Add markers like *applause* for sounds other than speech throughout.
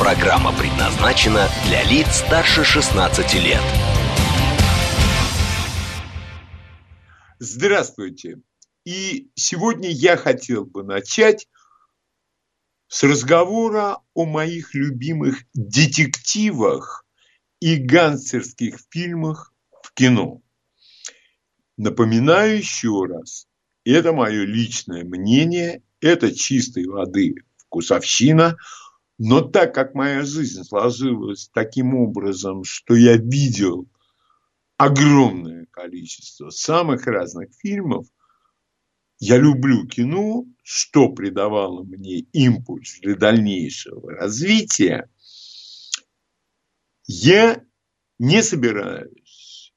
Программа предназначена для лиц старше 16 лет. Здравствуйте. И сегодня я хотел бы начать с разговора о моих любимых детективах и гангстерских фильмах в кино. Напоминаю еще раз, это мое личное мнение, это чистой воды вкусовщина, но так как моя жизнь сложилась таким образом, что я видел огромное количество самых разных фильмов, я люблю кино, что придавало мне импульс для дальнейшего развития. Я не собираюсь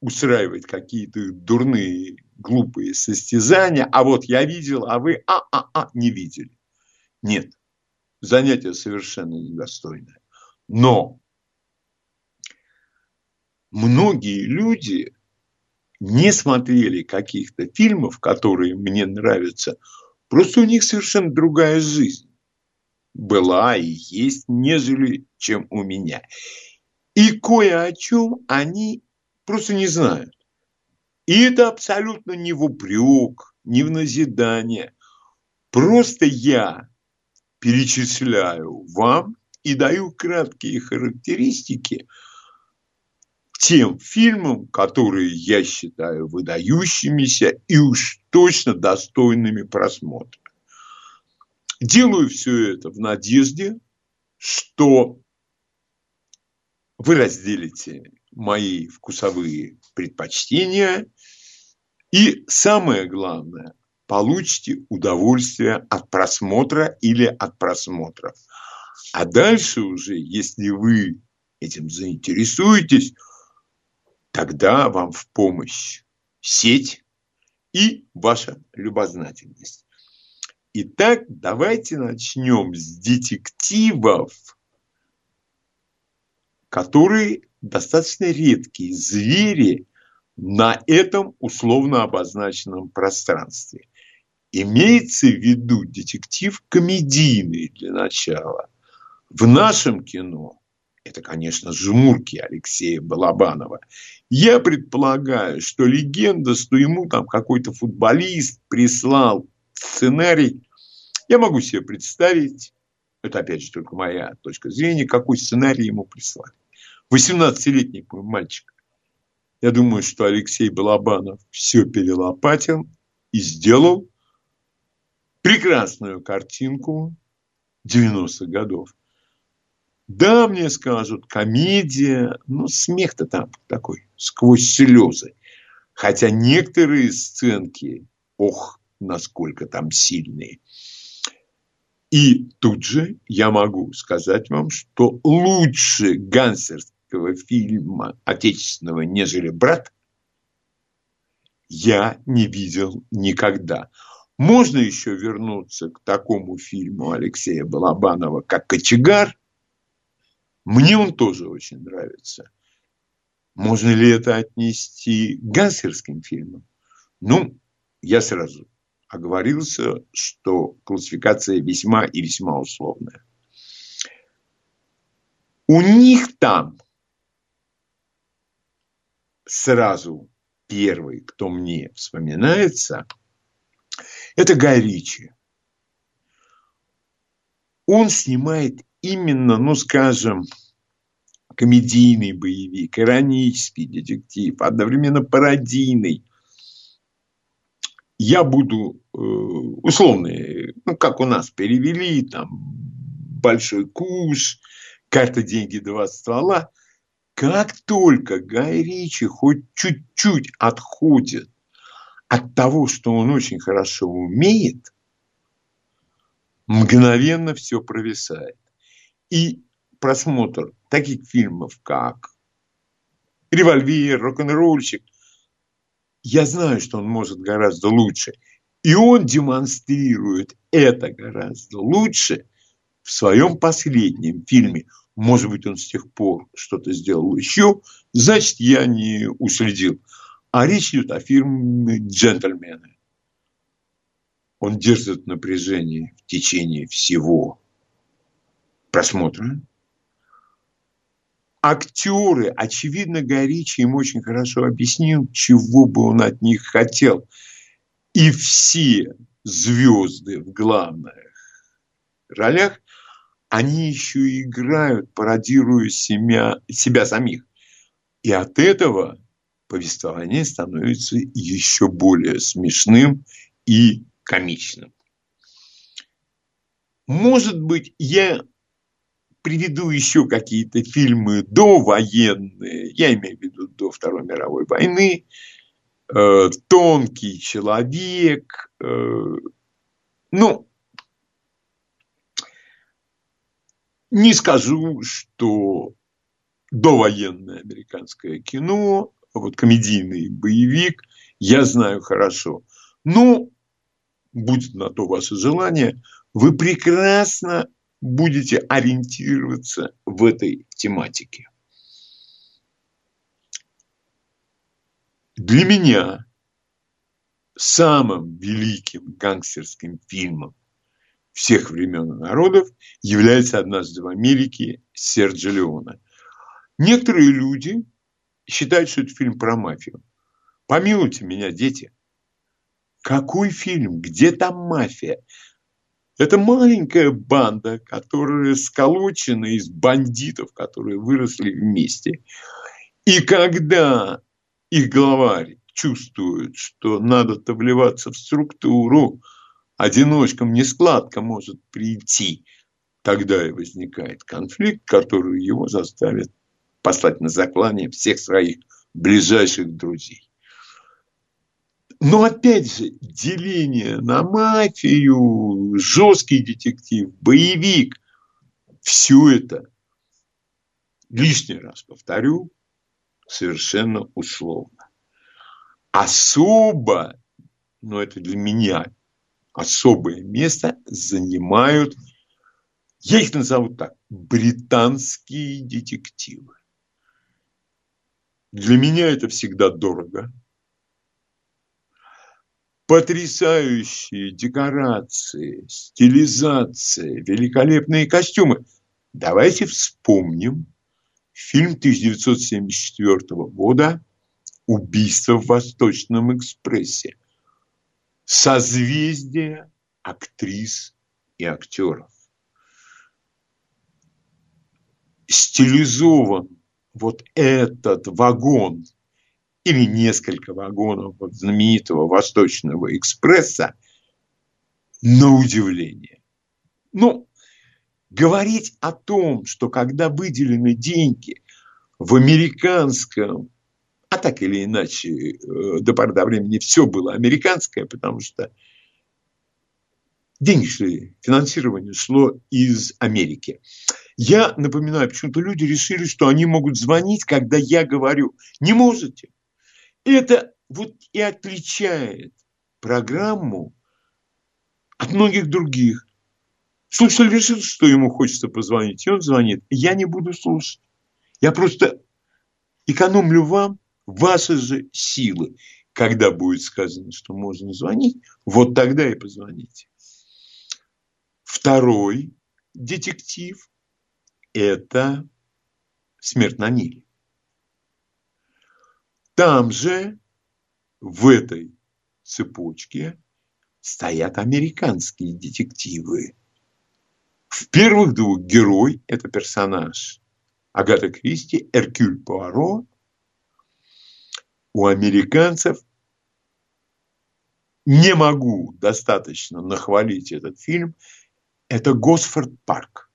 устраивать какие-то дурные, глупые состязания, а вот я видел, а вы а-а-а не видели. Нет, занятие совершенно недостойное. Но многие люди не смотрели каких-то фильмов, которые мне нравятся, просто у них совершенно другая жизнь была и есть, нежели чем у меня. И кое о чем они просто не знают. И это абсолютно не в упрек, не в назидание. Просто я перечисляю вам и даю краткие характеристики тем фильмам, которые я считаю выдающимися и уж точно достойными просмотра. Делаю все это в надежде, что вы разделите мои вкусовые предпочтения и, самое главное, получите удовольствие от просмотра или от просмотров. А дальше уже, если вы этим заинтересуетесь, тогда вам в помощь сеть и ваша любознательность. Итак, давайте начнем с детективов, которые достаточно редкие звери на этом условно обозначенном пространстве. Имеется в виду детектив комедийный для начала. В нашем кино это, конечно, жмурки Алексея Балабанова. Я предполагаю, что легенда, что ему там какой-то футболист прислал сценарий, я могу себе представить, это опять же только моя точка зрения, какой сценарий ему прислали. 18-летний мальчик. Я думаю, что Алексей Балабанов все перелопатил и сделал прекрасную картинку 90-х годов. Да, мне скажут, комедия, но смех-то там такой, сквозь слезы. Хотя некоторые сценки, ох, насколько там сильные. И тут же я могу сказать вам, что лучше гангстерского фильма отечественного, нежели «Брат», я не видел никогда. Можно еще вернуться к такому фильму Алексея Балабанова, как «Кочегар». Мне он тоже очень нравится. Можно ли это отнести к гангстерским фильмам? Ну, я сразу оговорился, что классификация весьма и весьма условная. У них там сразу первый, кто мне вспоминается, это Гай Ричи. Он снимает именно, ну скажем, комедийный боевик, иронический детектив, одновременно пародийный я буду э, условные, ну, как у нас перевели, там, большой куш, карта деньги, два ствола. Как только Гай Ричи хоть чуть-чуть отходит от того, что он очень хорошо умеет, мгновенно все провисает. И просмотр таких фильмов, как «Револьвер», «Рок-н-ролльщик», я знаю, что он может гораздо лучше. И он демонстрирует это гораздо лучше в своем последнем фильме. Может быть, он с тех пор что-то сделал еще, значит, я не уследил. А речь идет о фильме «Джентльмены». Он держит напряжение в течение всего просмотра. Актеры, очевидно, Горичи им очень хорошо объяснил, чего бы он от них хотел. И все звезды в главных ролях, они еще и играют, пародируя себя, себя самих. И от этого повествование становится еще более смешным и комичным. Может быть, я приведу еще какие-то фильмы довоенные, я имею в виду до Второй мировой войны, э, «Тонкий человек», э, ну, не скажу, что довоенное американское кино, вот комедийный боевик, я знаю хорошо. Но будет на то ваше желание, вы прекрасно будете ориентироваться в этой тематике. Для меня самым великим гангстерским фильмом всех времен и народов является «Однажды в Америке» Серджи Леона. Некоторые люди считают, что это фильм про мафию. Помилуйте меня, дети. Какой фильм? Где там мафия? Это маленькая банда, которая сколочена из бандитов, которые выросли вместе. И когда их главарь чувствует, что надо-то вливаться в структуру, одиночкам нескладко может прийти, тогда и возникает конфликт, который его заставит послать на заклание всех своих ближайших друзей. Но опять же, деление на мафию, жесткий детектив, боевик, все это, лишний раз повторю, совершенно условно. Особо, но это для меня особое место занимают, я их назову так, британские детективы. Для меня это всегда дорого – потрясающие декорации, стилизация, великолепные костюмы. Давайте вспомним фильм 1974 года «Убийство в Восточном экспрессе». Созвездие актрис и актеров. Стилизован вот этот вагон или несколько вагонов знаменитого Восточного экспресса, на удивление. Ну, говорить о том, что когда выделены деньги в американском, а так или иначе, э, до поры до времени все было американское, потому что шли, финансирование шло из Америки. Я напоминаю, почему-то люди решили, что они могут звонить, когда я говорю. Не можете. Это вот и отличает программу от многих других. Слушатель решил, что ему хочется позвонить, и он звонит. Я не буду слушать. Я просто экономлю вам ваши же силы. Когда будет сказано, что можно звонить, вот тогда и позвоните. Второй детектив – это «Смерть на Ниле». Там же, в этой цепочке, стоят американские детективы. В первых двух герой – это персонаж Агата Кристи, Эркюль Пуаро. У американцев не могу достаточно нахвалить этот фильм. Это Госфорд Парк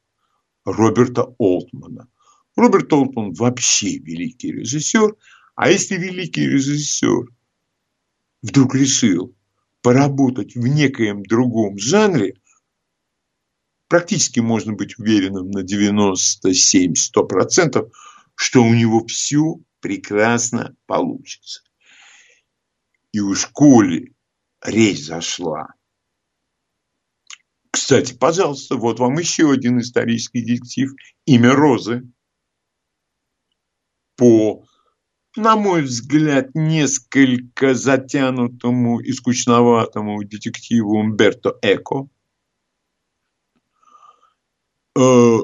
Роберта Олтмана. Роберт Олтман вообще великий режиссер – а если великий режиссер вдруг решил поработать в некоем другом жанре, практически можно быть уверенным на 97-100%, что у него все прекрасно получится. И у школе речь зашла. Кстати, пожалуйста, вот вам еще один исторический детектив «Имя Розы». По, на мой взгляд, несколько затянутому и скучноватому детективу Умберто Эко – Э,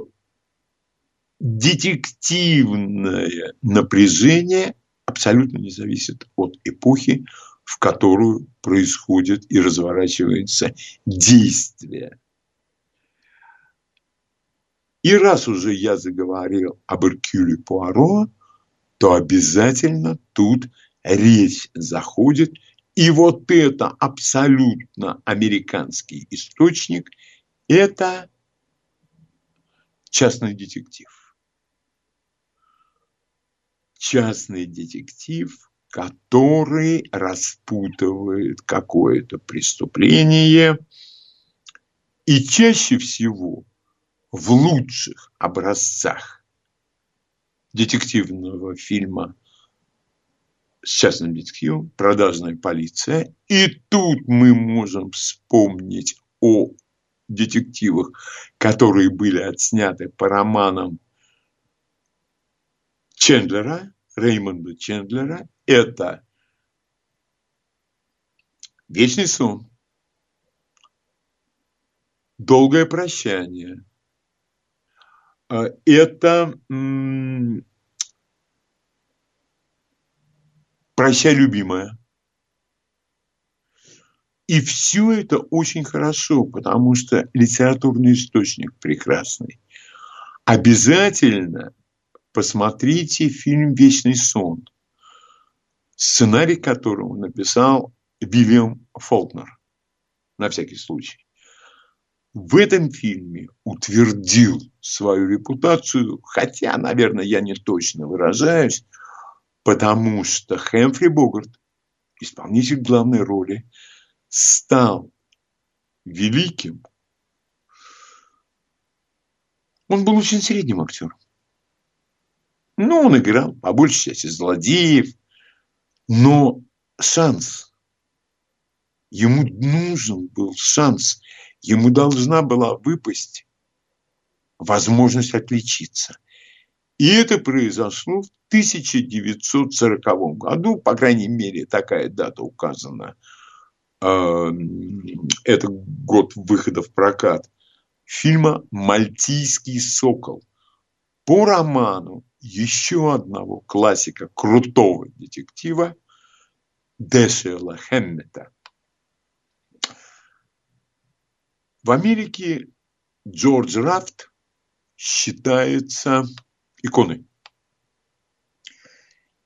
детективное напряжение абсолютно не зависит от эпохи, в которую происходит и разворачивается действие. И раз уже я заговорил об Эркюле Пуаро, то обязательно тут речь заходит. И вот это абсолютно американский источник – это частный детектив. Частный детектив, который распутывает какое-то преступление и чаще всего в лучших образцах детективного фильма с частным детективом «Продажная полиция». И тут мы можем вспомнить о детективах, которые были отсняты по романам Чендлера, Реймонда Чендлера, это «Вечный сон», «Долгое прощание», а, это «Прощай, любимая», и все это очень хорошо, потому что литературный источник прекрасный. Обязательно посмотрите фильм «Вечный сон», сценарий которого написал Вильям Фолкнер, на всякий случай. В этом фильме утвердил свою репутацию, хотя, наверное, я не точно выражаюсь, потому что Хэмфри Богарт, исполнитель главной роли, стал великим, он был очень средним актером. Ну, он играл по большей части злодеев, но шанс. Ему нужен был шанс. Ему должна была выпасть возможность отличиться. И это произошло в 1940 году, по крайней мере, такая дата указана а, это год выхода в прокат, фильма «Мальтийский сокол» по роману еще одного классика крутого детектива Дэшела Хэммета. В Америке Джордж Рафт считается иконой.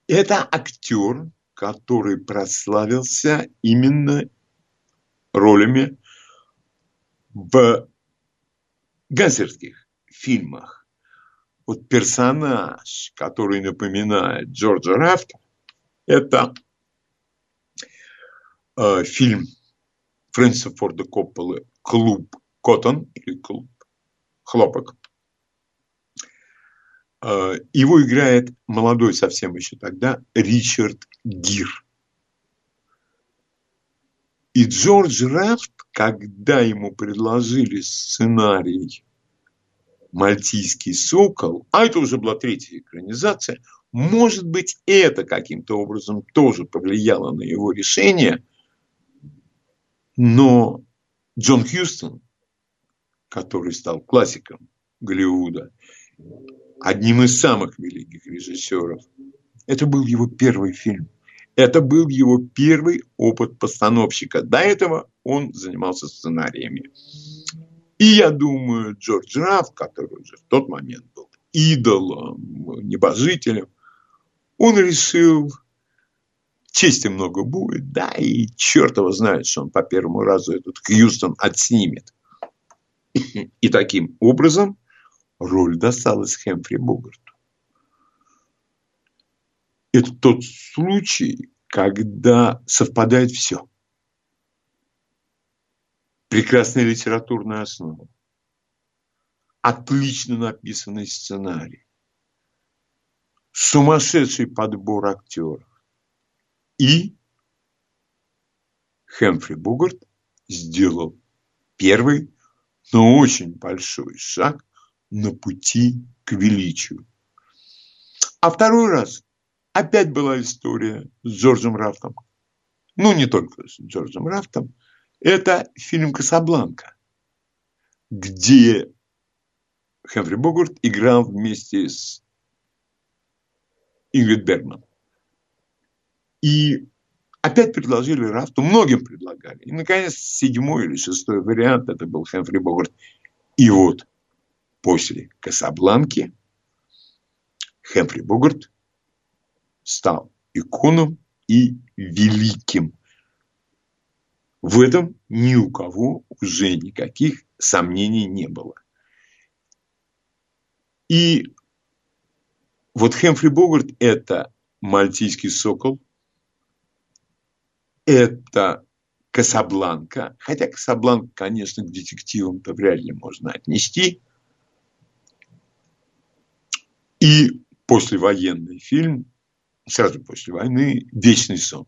Это актер, который прославился именно ролями в гангстерских фильмах. Вот персонаж, который напоминает Джорджа Рафта, это э, фильм Фрэнсиса Форда Копполы «Клуб Коттон» или «Клуб Хлопок». Э, его играет молодой совсем еще тогда Ричард Гир. И Джордж Рафт, когда ему предложили сценарий «Мальтийский сокол», а это уже была третья экранизация, может быть, это каким-то образом тоже повлияло на его решение, но Джон Хьюстон, который стал классиком Голливуда, одним из самых великих режиссеров, это был его первый фильм – это был его первый опыт постановщика. До этого он занимался сценариями. И я думаю, Джордж Раф, который уже в тот момент был идолом, небожителем, он решил, чести много будет, да, и черт его знает, что он по первому разу этот Хьюстон отснимет. И таким образом роль досталась Хэмфри Богарт это тот случай, когда совпадает все. Прекрасная литературная основа, отлично написанный сценарий, сумасшедший подбор актеров и Хэмфри Бугарт сделал первый, но очень большой шаг на пути к величию. А второй раз опять была история с Джорджем Рафтом. Ну, не только с Джорджем Рафтом. Это фильм «Касабланка», где Хэмфри Богарт играл вместе с Ингрид Бергман. И опять предложили Рафту, многим предлагали. И, наконец, седьмой или шестой вариант, это был Хэмфри Богарт. И вот после Касабланки Хэмфри Богарт стал иконом и великим. В этом ни у кого уже никаких сомнений не было. И вот Хэмфри Богарт – это мальтийский сокол, это Касабланка, хотя Касабланка, конечно, к детективам-то вряд ли можно отнести. И послевоенный фильм, сразу после войны, «Вечный сон».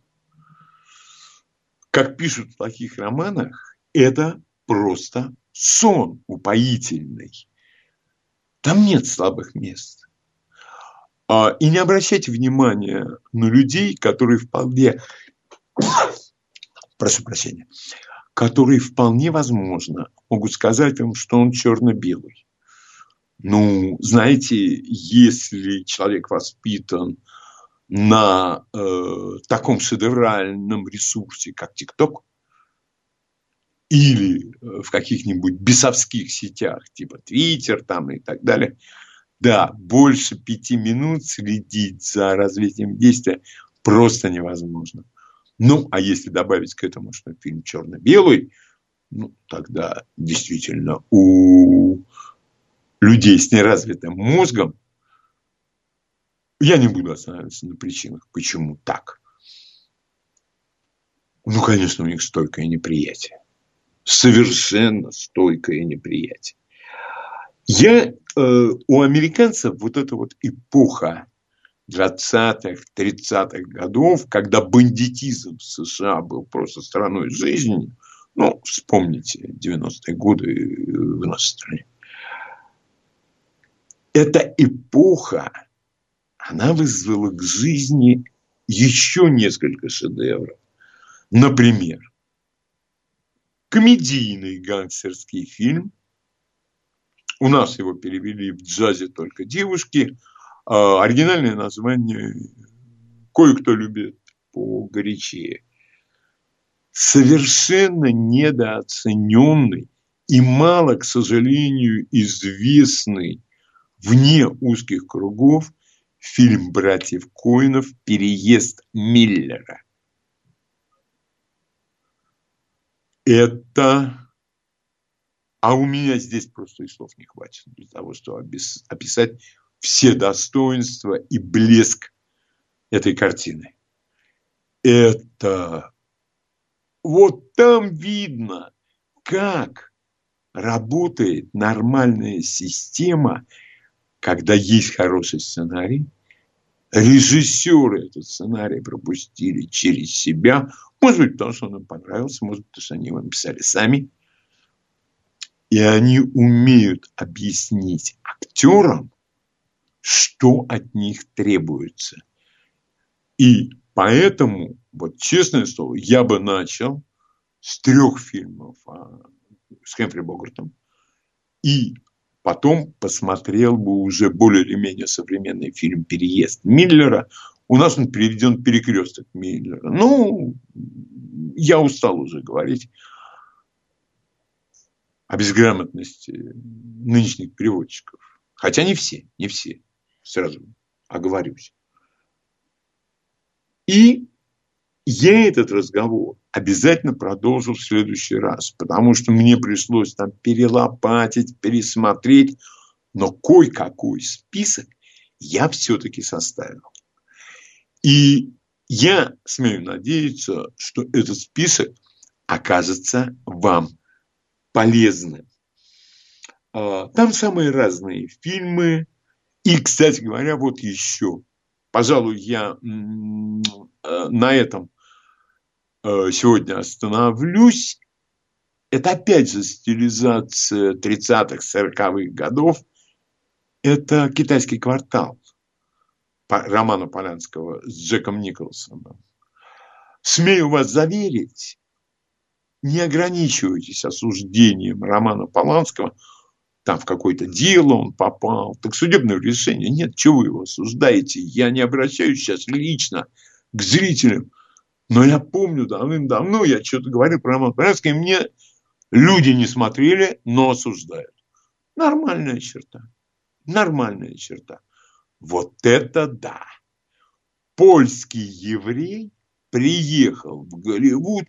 Как пишут в таких романах, это просто сон упоительный. Там нет слабых мест. А, и не обращайте внимания на людей, которые вполне, *coughs* прошу прощения, которые вполне возможно могут сказать вам, что он черно-белый. Ну, знаете, если человек воспитан на э, таком шедевральном ресурсе, как ТикТок, или э, в каких-нибудь бесовских сетях, типа Твиттер там и так далее, да, больше пяти минут следить за развитием действия просто невозможно. Ну, а если добавить к этому, что фильм черно-белый, ну, тогда действительно у людей с неразвитым мозгом, я не буду останавливаться на причинах, почему так. Ну, конечно, у них стойкое неприятие совершенно стойкое неприятие. Я, э, у американцев вот эта вот эпоха 20-х, 30-х годов, когда бандитизм в США был просто страной жизни, ну, вспомните 90-е годы в нашей стране. Эта эпоха, она вызвала к жизни еще несколько шедевров. Например, комедийный гангстерский фильм. У нас его перевели в джазе только девушки. А оригинальное название кое-кто любит по горячее. Совершенно недооцененный и мало, к сожалению, известный вне узких кругов фильм братьев Коинов «Переезд Миллера». это... А у меня здесь просто и слов не хватит для того, чтобы описать все достоинства и блеск этой картины. Это вот там видно, как работает нормальная система, когда есть хороший сценарий, режиссеры этот сценарий пропустили через себя, может быть, потому что он им понравился, может быть, потому что они его написали сами. И они умеют объяснить актерам, что от них требуется. И поэтому, вот честное слово, я бы начал с трех фильмов а, с Хэмфри Богартом. И потом посмотрел бы уже более или менее современный фильм «Переезд» Миллера. У нас он переведен «Перекресток Миллера». Ну, я устал уже говорить о безграмотности нынешних переводчиков. Хотя не все, не все. Сразу оговорюсь. И я этот разговор обязательно продолжу в следующий раз, потому что мне пришлось там перелопатить, пересмотреть, но кое-какой список я все-таки составил. И я смею надеяться, что этот список окажется вам полезным. А, там самые разные фильмы. И, кстати говоря, вот еще. Пожалуй, я э, на этом сегодня остановлюсь. Это опять же стилизация 30-х, 40-х годов. Это «Китайский квартал» романа Полянского с Джеком Николсоном. Смею вас заверить, не ограничивайтесь осуждением романа Поланского – там в какое-то дело он попал, так судебное решение. Нет, чего вы его осуждаете? Я не обращаюсь сейчас лично к зрителям, но я помню давным-давно, я что-то говорил про Роман Полянский, мне люди не смотрели, но осуждают. Нормальная черта. Нормальная черта. Вот это да! Польский еврей приехал в Голливуд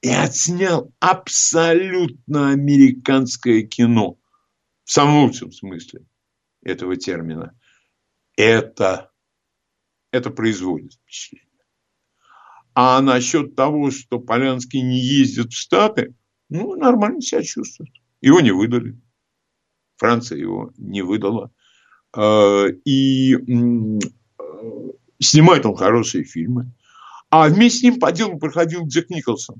и отснял абсолютно американское кино – в самом лучшем смысле этого термина, это, это производит впечатление. А насчет того, что Полянский не ездит в Штаты, ну, нормально себя чувствует. Его не выдали. Франция его не выдала. А, и снимает он хорошие фильмы. А вместе с ним по делу проходил Джек Николсон.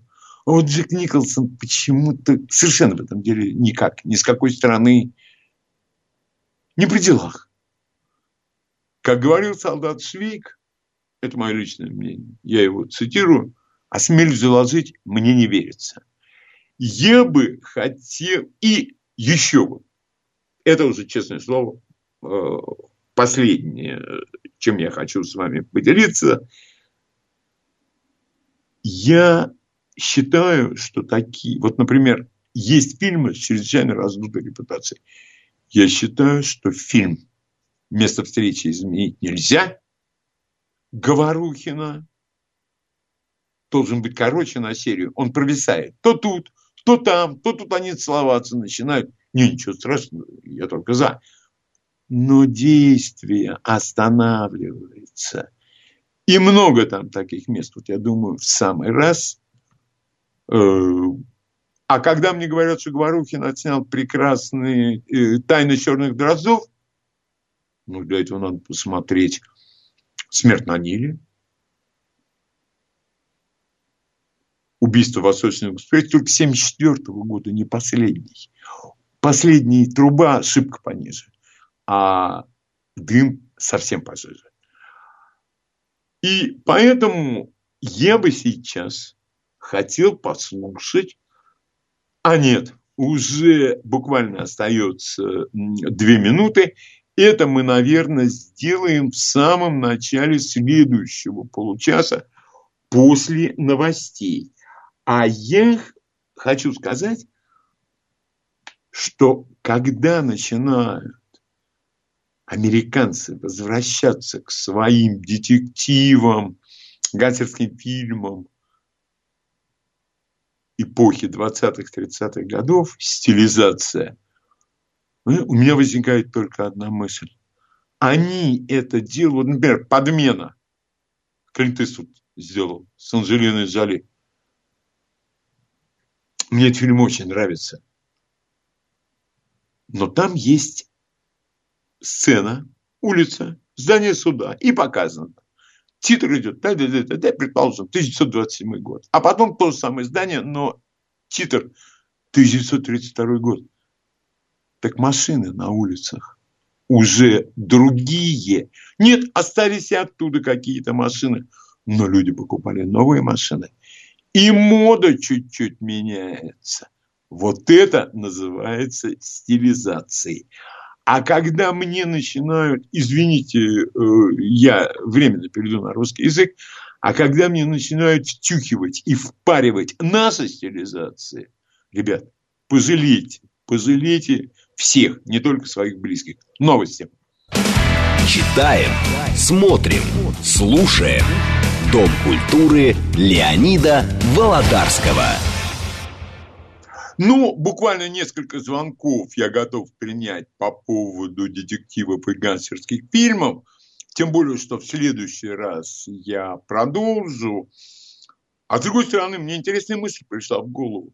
Вот Джек Николсон почему-то совершенно в этом деле никак, ни с какой стороны не при делах. Как говорил солдат Швейк, это мое личное мнение, я его цитирую, осмелюсь заложить, мне не верится. Я бы хотел, и еще бы, это уже, честное слово, э, последнее, чем я хочу с вами поделиться. Я считаю, что такие, вот, например, есть фильмы с чрезвычайно раздутой репутацией. Я считаю, что фильм «Место встречи изменить нельзя» Говорухина должен быть короче на серию. Он провисает. То тут, то там, то тут они целоваться начинают. Не, ничего страшного, я только за. Но действие останавливается. И много там таких мест. Вот я думаю, в самый раз э, а когда мне говорят, что Говорухин отснял прекрасные э, «Тайны черных дроздов», ну, для этого надо посмотреть «Смерть на Ниле», убийство Восточного экспресса только 74 -го года, не последний. Последний труба шибко пониже, а дым совсем пожиже. И поэтому я бы сейчас хотел послушать а нет, уже буквально остается две минуты. Это мы, наверное, сделаем в самом начале следующего получаса после новостей. А я хочу сказать, что когда начинают американцы возвращаться к своим детективам, гангстерским фильмам, эпохи 20-30-х годов, стилизация, у меня возникает только одна мысль. Они это делают, например, подмена. Клинт Иствуд сделал с Анджелиной Джоли. Мне этот фильм очень нравится. Но там есть сцена, улица, здание суда. И показано. Титр идет, да, да, да, да, предположим, 1927 год. А потом то же самое здание, но титр 1932 год. Так машины на улицах уже другие. Нет, остались и оттуда какие-то машины. Но люди покупали новые машины. И мода чуть-чуть меняется. Вот это называется стилизацией. А когда мне начинают, извините, э, я временно перейду на русский язык, а когда мне начинают втюхивать и впаривать наши стилизации, ребят, пожалейте, пожалейте всех, не только своих близких. Новости. Читаем, смотрим, слушаем. Дом культуры Леонида Володарского. Ну, буквально несколько звонков я готов принять по поводу детективов и гангстерских фильмов. Тем более, что в следующий раз я продолжу. А с другой стороны, мне интересная мысль пришла в голову.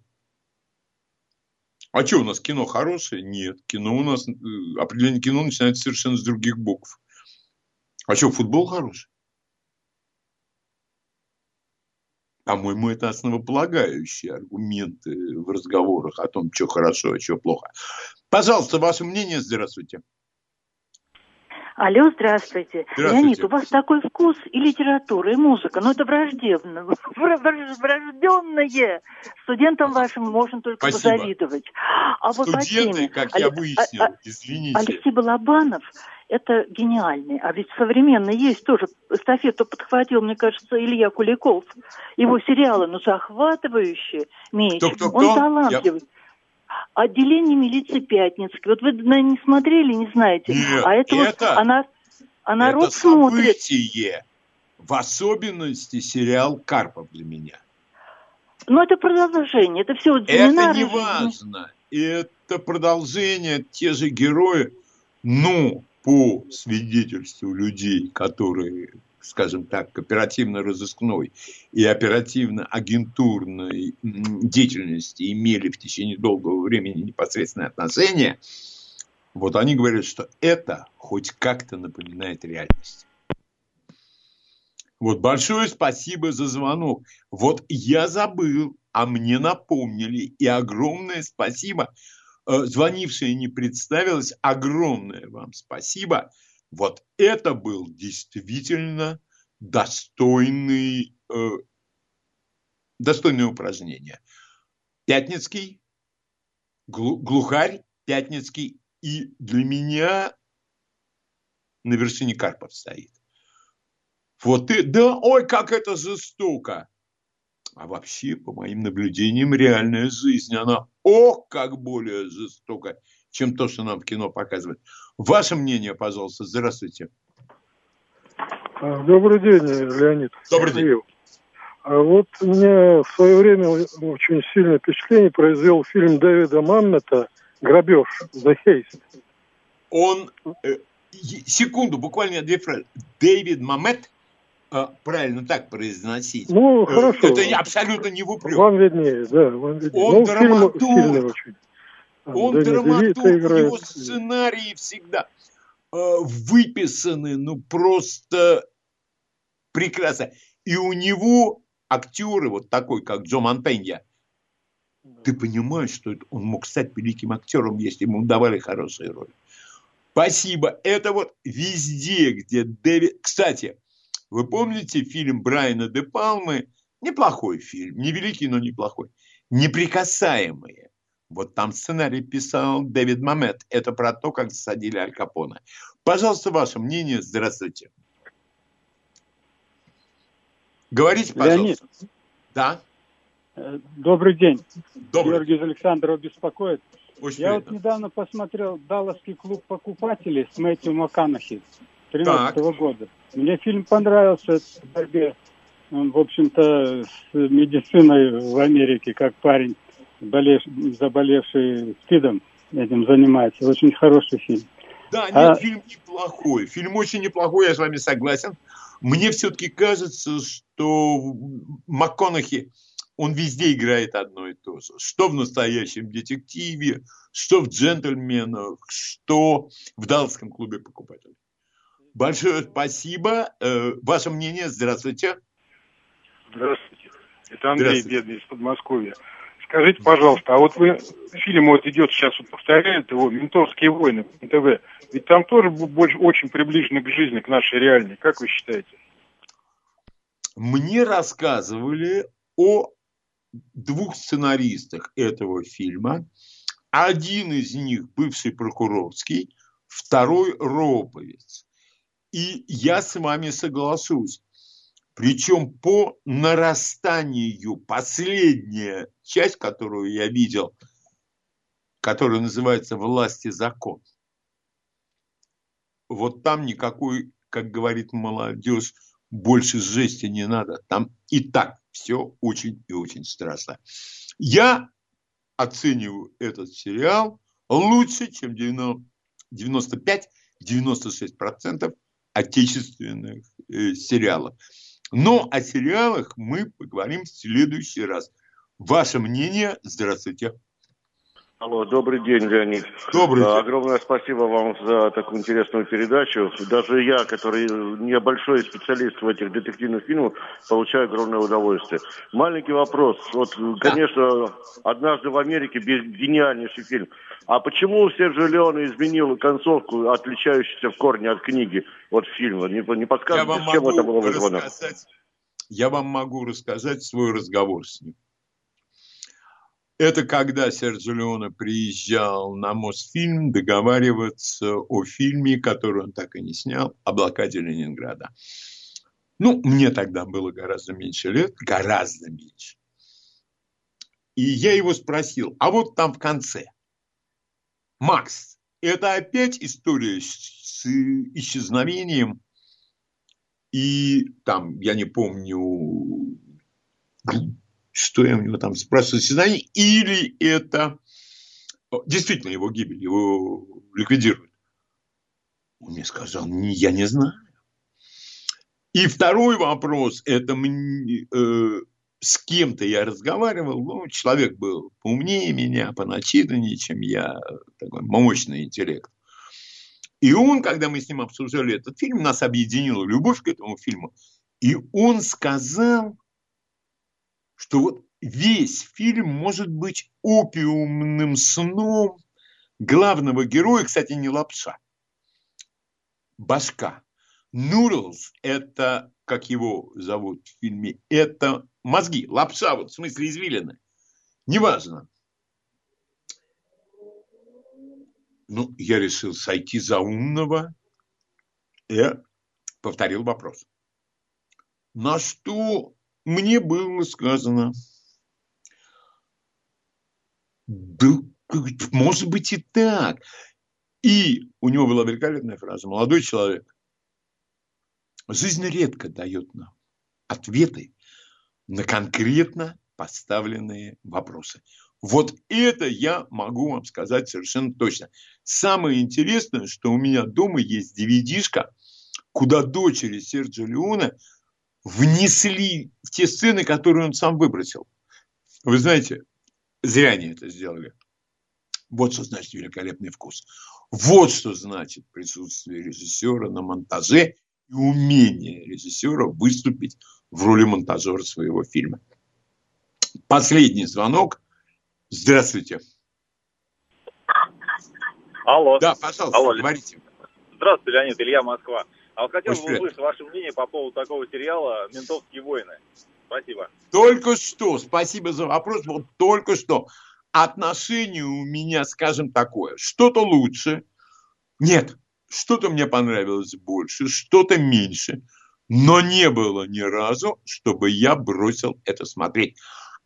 А что, у нас кино хорошее? Нет. Кино у нас, э, определение кино начинается совершенно с других букв. А что, футбол хороший? По-моему, это основополагающие аргументы в разговорах о том, что хорошо, а что плохо. Пожалуйста, ваше мнение. Здравствуйте. Алло, здравствуйте. здравствуйте. Леонид, у вас такой вкус и литература, и музыка, но это враждебно. *laughs* Врожденное. Студентам вашим можно только Спасибо. позавидовать. А вот Студенты, как я выяснил, а, а, извините. Алексей Балабанов это гениальный. А ведь современно есть тоже. Эстафету подхватил, мне кажется, Илья Куликов. Его сериалы, ну, захватывающие. Меч. Кто, кто, кто? Он талантливый. Я... Отделение милиции Пятницкой. Вот вы, наверное, не смотрели, не знаете. Нет, а это, это, вот, она, а народ это смотрит. событие. В особенности сериал «Карпов» для меня. Ну, это продолжение. Это все вот Это не важно. Это продолжение, те же герои. Ну, по свидетельству людей, которые, скажем так, оперативно-розыскной и оперативно-агентурной деятельности имели в течение долгого времени непосредственное отношение, вот они говорят, что это хоть как-то напоминает реальность. Вот большое спасибо за звонок. Вот я забыл, а мне напомнили. И огромное спасибо Э, звонившая не представилась, огромное вам спасибо. Вот это был действительно достойный, э, достойное упражнение. Пятницкий, глухарь Пятницкий, и для меня на вершине Карпов стоит. Вот и, да, ой, как это жестоко. А вообще, по моим наблюдениям, реальная жизнь, она о, как более жестоко, чем то, что нам в кино показывают. Ваше мнение, пожалуйста. Здравствуйте. А, добрый день, Леонид. Добрый день. А вот мне в свое время очень сильное впечатление произвел фильм Дэвида Маммета «Грабеж», «The Haste». Он... Э, секунду, буквально две фразы. Дэвид Маммет а, правильно так произносить. Ну, э, хорошо. Это абсолютно не в упрек. Вам виднее, да. Вам виднее. Он ну, драматург. Фильм, очень. Он Дэнни драматург, его сценарии всегда э, выписаны, ну, просто прекрасно. И у него актеры, вот такой, как Джо Монтенья, ты понимаешь, что он мог стать великим актером, если ему давали хорошие роли. Спасибо. Это вот везде, где Дэвид... Кстати, вы помните фильм Брайана де Палмы? Неплохой фильм, не великий, но неплохой. «Неприкасаемые». Вот там сценарий писал Дэвид Мамет. Это про то, как засадили Аль Капона. Пожалуйста, ваше мнение. Здравствуйте. Говорите, пожалуйста. Леонид. Да. Добрый день. Добрый. Георгий из Александрова беспокоит. Очень Я приятно. вот недавно посмотрел «Далласский клуб покупателей» с Мэтью МакКонахи 2013 -го года. Мне фильм понравился в борьбе, в общем-то, с медициной в Америке, как парень, болев, заболевший СПИДом, этим занимается. Очень хороший фильм. Да, нет, а... фильм неплохой. Фильм очень неплохой, я с вами согласен. Мне все-таки кажется, что МакКонахи, он везде играет одно и то же. Что в настоящем детективе, что в джентльменах, что в Далласском клубе покупателей. Большое спасибо. Э, ваше мнение? Здравствуйте. Здравствуйте. Это Андрей Бедный из Подмосковья. Скажите, пожалуйста, а вот вы фильм вот идет сейчас, вот повторяют его «Ментовские войны» по ТВ. Ведь там тоже больше, очень приближено к жизни, к нашей реальной. Как вы считаете? Мне рассказывали о двух сценаристах этого фильма. Один из них бывший прокурорский, второй роповец. И я с вами соглашусь. Причем по нарастанию последняя часть, которую я видел, которая называется «Власть и закон». Вот там никакой, как говорит молодежь, больше жести не надо. Там и так все очень и очень страшно. Я оцениваю этот сериал лучше, чем 95-96% отечественных э, сериалов. Но о сериалах мы поговорим в следующий раз. Ваше мнение? Здравствуйте. Алло, добрый день, Леонид. Добрый день. Огромное спасибо вам за такую интересную передачу. Даже я, который не большой специалист в этих детективных фильмах, получаю огромное удовольствие. Маленький вопрос. Вот, конечно, «Однажды в Америке» гениальнейший фильм. А почему Серджио Леоне изменил концовку, отличающуюся в корне от книги, от фильма? Не, не подсказываете, чем это было вызвано? Я вам могу рассказать свой разговор с ним. Это когда Серджио Леоне приезжал на Мосфильм договариваться о фильме, который он так и не снял, о блокаде Ленинграда. Ну, мне тогда было гораздо меньше лет, гораздо меньше. И я его спросил, а вот там в конце, Макс, это опять история с исчезновением и там, я не помню, что я у него там спрашиваю, свидание, или это действительно его гибель, его ликвидируют. Он мне сказал, я не знаю. И второй вопрос, это э, с кем-то я разговаривал, ну, человек был поумнее меня, поначитаннее, чем я, такой мощный интеллект. И он, когда мы с ним обсуждали этот фильм, нас объединила любовь к этому фильму. И он сказал, что вот весь фильм может быть опиумным сном главного героя, кстати, не лапша, башка. Нурлс – это, как его зовут в фильме, это мозги, лапша, вот в смысле извилины. Неважно. Ну, я решил сойти за умного и повторил вопрос. На что мне было сказано, да, может быть и так. И у него была великолепная фраза. Молодой человек, жизнь редко дает нам ответы на конкретно поставленные вопросы. Вот это я могу вам сказать совершенно точно. Самое интересное, что у меня дома есть DVD-шка, куда дочери Серджио Леоне внесли в те сцены, которые он сам выбросил. Вы знаете, зря они это сделали. Вот что значит великолепный вкус. Вот что значит присутствие режиссера на монтаже и умение режиссера выступить в роли монтажера своего фильма. Последний звонок. Здравствуйте. Алло. Да, пожалуйста, Алло. говорите. Здравствуйте, Леонид, Илья Москва. А вот хотел бы услышать ваше мнение по поводу такого сериала «Ментовские войны». Спасибо. Только что, спасибо за вопрос, вот только что. Отношение у меня, скажем, такое. Что-то лучше. Нет, что-то мне понравилось больше, что-то меньше. Но не было ни разу, чтобы я бросил это смотреть.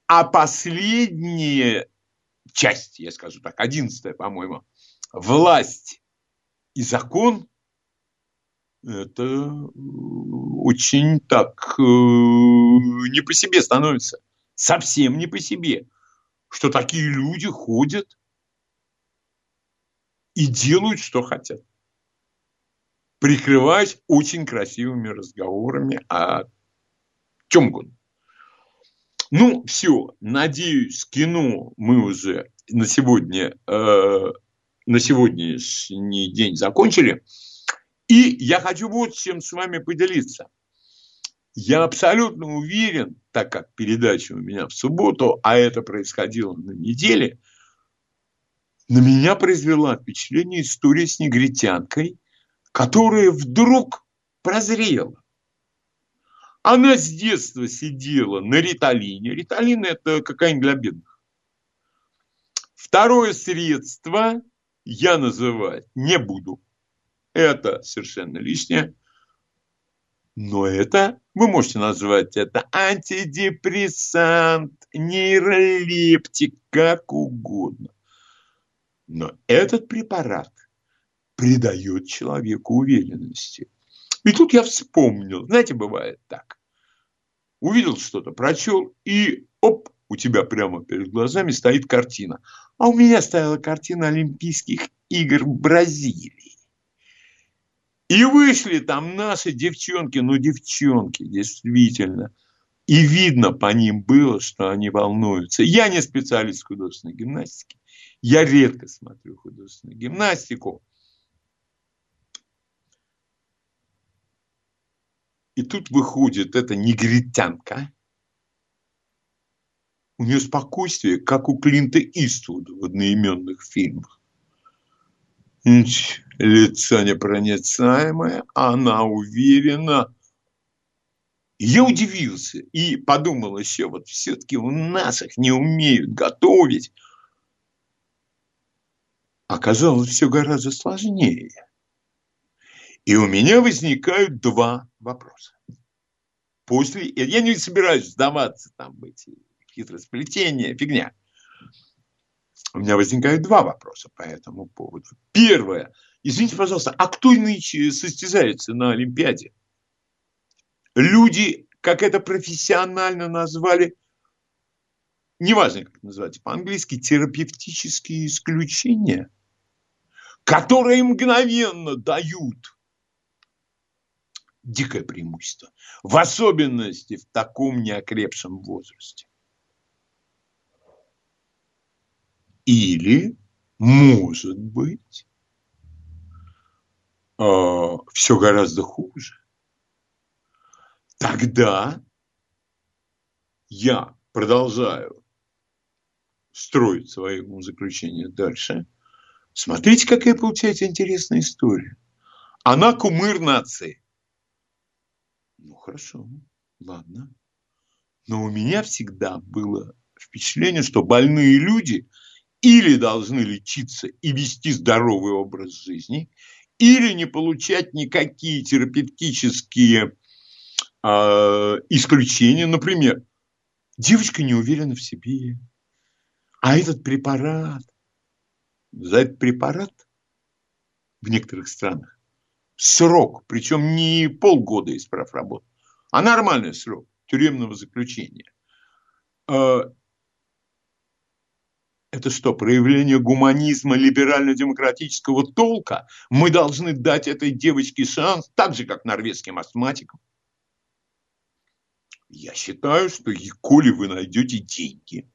А последняя часть, я скажу так, одиннадцатая, по-моему, власть и закон это э, очень так э, не по себе становится. Совсем не по себе. Что такие люди ходят и делают, что хотят. Прикрываясь очень красивыми разговорами о чем угодно. Ну, все, надеюсь, кино мы уже на сегодня, э, на сегодняшний день закончили. И я хочу вот чем с вами поделиться. Я абсолютно уверен, так как передача у меня в субботу, а это происходило на неделе, на меня произвела впечатление история с негритянкой, которая вдруг прозрела. Она с детства сидела на риталине. Риталин – это какая-нибудь для бедных. Второе средство я называть не буду это совершенно лишнее. Но это, вы можете назвать это антидепрессант, нейролептик, как угодно. Но этот препарат придает человеку уверенности. И тут я вспомнил, знаете, бывает так. Увидел что-то, прочел, и оп, у тебя прямо перед глазами стоит картина. А у меня стояла картина Олимпийских игр в Бразилии. И вышли там наши девчонки, ну девчонки, действительно. И видно по ним было, что они волнуются. Я не специалист художественной гимнастики. Я редко смотрю художественную гимнастику. И тут выходит эта негритянка. У нее спокойствие, как у Клинта Иствуда в одноименных фильмах. Лицо непроницаемое, она уверена. Я удивился и подумал еще, вот все-таки у нас их не умеют готовить. Оказалось, все гораздо сложнее. И у меня возникают два вопроса. После, я не собираюсь сдаваться там в эти хитросплетения, фигня. У меня возникают два вопроса по этому поводу. Первое. Извините, пожалуйста, а кто нынче состязается на Олимпиаде? Люди, как это профессионально назвали, неважно, как называть по-английски, терапевтические исключения, которые мгновенно дают дикое преимущество, в особенности в таком неокрепшем возрасте. Или, может быть, э, все гораздо хуже. Тогда я продолжаю строить свои заключения дальше. Смотрите, какая получается интересная история. Она кумыр нации. Ну, хорошо, ладно. Но у меня всегда было впечатление, что больные люди или должны лечиться и вести здоровый образ жизни, или не получать никакие терапевтические э, исключения. Например, девочка не уверена в себе, а этот препарат, за этот препарат в некоторых странах срок, причем не полгода из прав работы, а нормальный срок тюремного заключения. Э, это что, проявление гуманизма либерально-демократического толка? Мы должны дать этой девочке шанс, так же, как норвежским астматикам. Я считаю, что коли вы найдете деньги,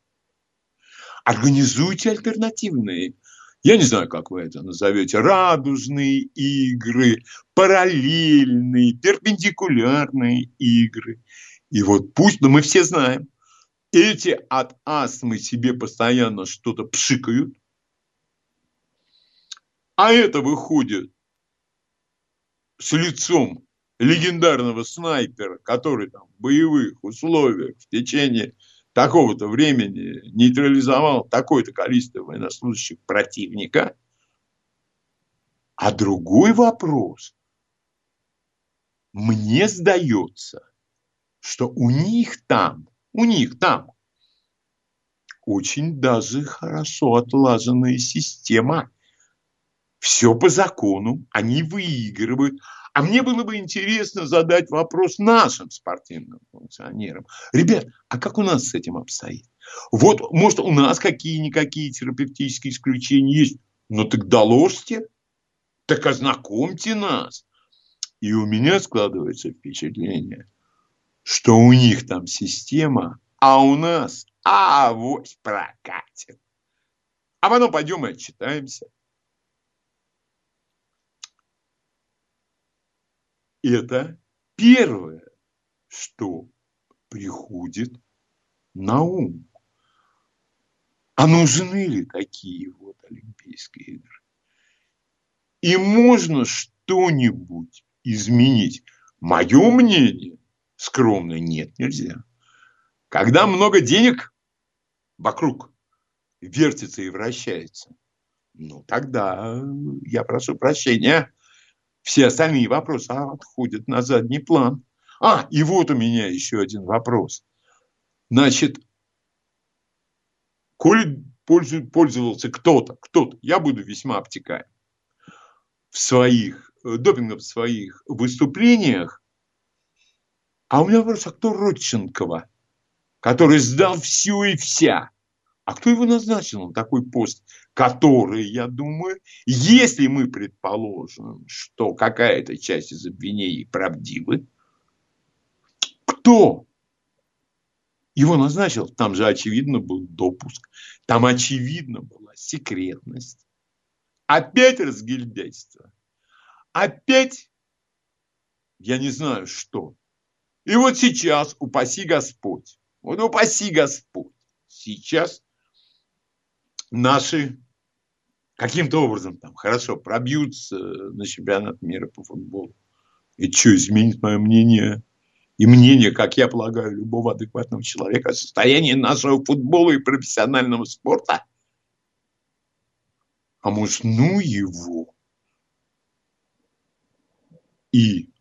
организуйте альтернативные, я не знаю, как вы это назовете, радужные игры, параллельные, перпендикулярные игры. И вот пусть, но мы все знаем, эти от астмы себе постоянно что-то пшикают, а это выходит с лицом легендарного снайпера, который там в боевых условиях в течение такого-то времени нейтрализовал такое-то количество военнослужащих противника. А другой вопрос. Мне сдается, что у них там у них там очень даже хорошо отлаженная система. Все по закону, они выигрывают. А мне было бы интересно задать вопрос нашим спортивным функционерам. Ребят, а как у нас с этим обстоит? Вот, может, у нас какие-никакие терапевтические исключения есть. Ну так доложьте, так ознакомьте нас. И у меня складывается впечатление, что у них там система, а у нас авось прокатит. А потом пойдем и отчитаемся. Это первое, что приходит на ум. А нужны ли такие вот Олимпийские игры? И можно что-нибудь изменить? Мое мнение, скромно, нет, нельзя. Когда много денег вокруг вертится и вращается, ну тогда я прошу прощения. Все остальные вопросы отходят на задний план. А, и вот у меня еще один вопрос. Значит, коли пользовался кто-то, кто-то, я буду весьма обтекаем в своих, э, допингом в своих выступлениях, а у меня вопрос, а кто Родченкова, который сдал все и вся? А кто его назначил на такой пост, который, я думаю, если мы предположим, что какая-то часть из обвинений правдивы, кто его назначил? Там же очевидно был допуск, там очевидно была секретность, опять разгильдяйство, опять я не знаю что. И вот сейчас, упаси Господь, вот упаси Господь, сейчас наши каким-то образом там хорошо пробьются на чемпионат мира по футболу. И что, изменит мое мнение и мнение, как я полагаю, любого адекватного человека о состоянии нашего футбола и профессионального спорта? А может, ну его? И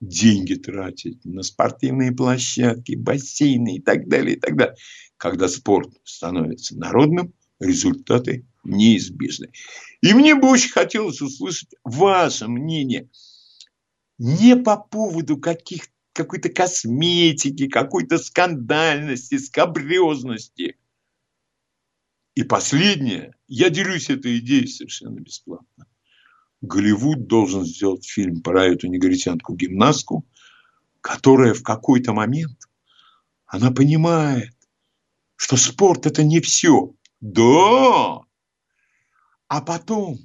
деньги тратить на спортивные площадки, бассейны и так далее, и так далее. Когда спорт становится народным, результаты неизбежны. И мне бы очень хотелось услышать ваше мнение не по поводу каких какой-то косметики, какой-то скандальности, скабрезности. И последнее, я делюсь этой идеей совершенно бесплатно. Голливуд должен сделать фильм про эту негритянку-гимнастку, которая в какой-то момент, она понимает, что спорт – это не все. Да! А потом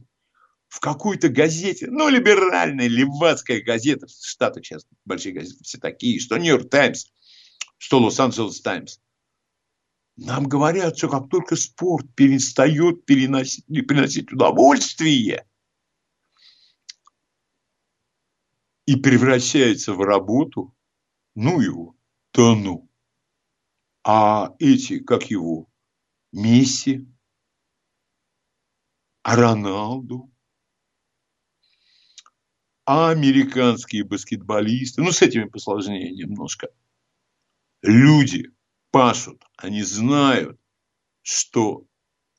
в какой-то газете, ну, либеральная, левацкая газета, в Штатах сейчас большие газеты все такие, что Нью-Йорк Таймс, что Лос-Анджелес Таймс, нам говорят, что как только спорт перестает переносить, приносить удовольствие – и превращается в работу, ну его, то ну. А эти, как его, Месси, а Роналду, а американские баскетболисты, ну, с этими посложнее немножко. Люди пашут, они знают, что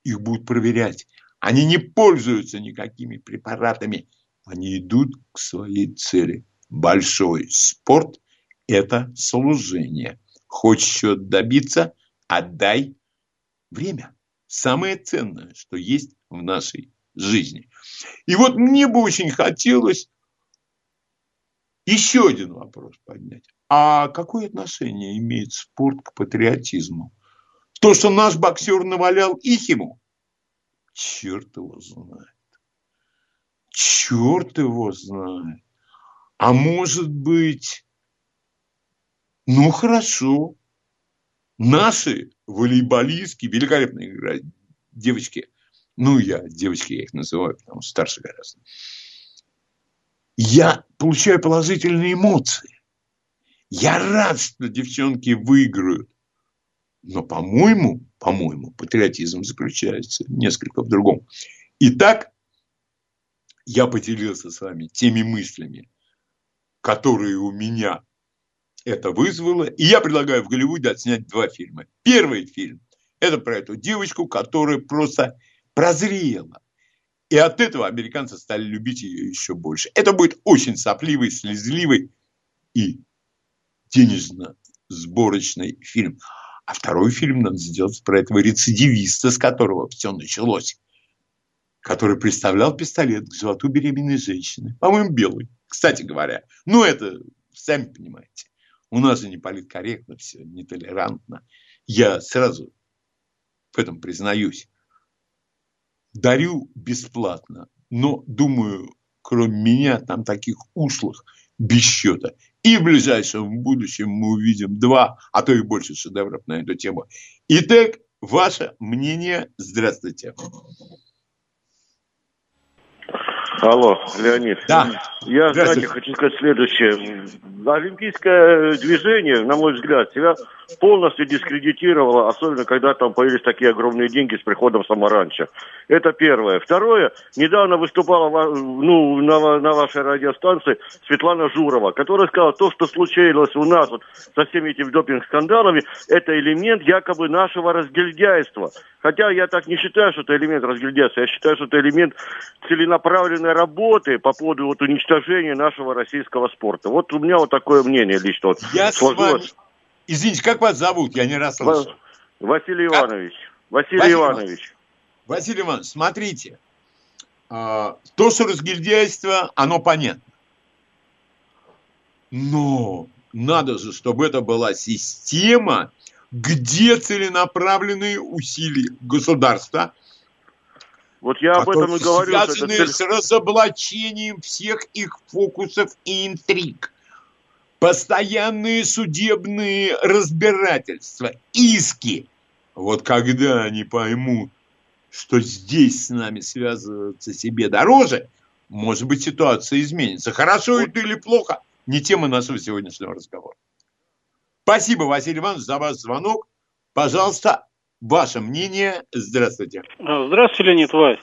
их будут проверять. Они не пользуются никакими препаратами они идут к своей цели. Большой спорт – это служение. Хочешь чего добиться – отдай время. Самое ценное, что есть в нашей жизни. И вот мне бы очень хотелось еще один вопрос поднять. А какое отношение имеет спорт к патриотизму? То, что наш боксер навалял Ихиму, черт его знает. Черт его знает. А может быть, ну хорошо, наши волейболистки великолепно играют, девочки, ну я, девочки я их называю, потому что старше гораздо. Я получаю положительные эмоции. Я рад, что девчонки выиграют. Но, по-моему, по-моему, патриотизм заключается несколько в другом. Итак, я поделился с вами теми мыслями, которые у меня это вызвало. И я предлагаю в Голливуде отснять два фильма. Первый фильм – это про эту девочку, которая просто прозрела. И от этого американцы стали любить ее еще больше. Это будет очень сопливый, слезливый и денежно-сборочный фильм. А второй фильм надо сделать про этого рецидивиста, с которого все началось который представлял пистолет к животу беременной женщины. По-моему, белый, кстати говоря. Ну, это, сами понимаете, у нас же не политкорректно все, нетолерантно. Я сразу в этом признаюсь. Дарю бесплатно, но, думаю, кроме меня, там таких ушлых без счета. И в ближайшем будущем мы увидим два, а то и больше шедевров на эту тему. Итак, ваше мнение. Здравствуйте. Алло, Леонид. Да. Я, знаете, хочу сказать следующее. Олимпийское движение, на мой взгляд, себя полностью дискредитировало, особенно когда там появились такие огромные деньги с приходом Самаранча. Это первое. Второе, недавно выступала ну, на, на вашей радиостанции Светлана Журова, которая сказала, то, что случилось у нас вот, со всеми этими допинг-скандалами, это элемент якобы нашего разгильдяйства. Хотя я так не считаю, что это элемент разгильдяйства. Я считаю, что это элемент целенаправленной работы по поводу вот, уничтожения нашего российского спорта. Вот у меня вот такое мнение лично вот я сложилось. Извините, как вас зовут? Я не раз слышал. Василий Иванович. Василий, Василий Иванович. Василий Иванович, смотрите. А, то, что разгильдяйство, оно понятно. Но надо же, чтобы это была система, где целенаправленные усилия государства, Вот я об этом и говорю. Связанные это... с разоблачением всех их фокусов и интриг. Постоянные судебные разбирательства, иски. Вот когда они поймут, что здесь с нами связываться себе дороже, может быть, ситуация изменится. Хорошо это или плохо, не тема нашего сегодняшнего разговора. Спасибо, Василий Иванович, за ваш звонок. Пожалуйста, Ваше мнение. Здравствуйте. Здравствуйте, Леонид Вась.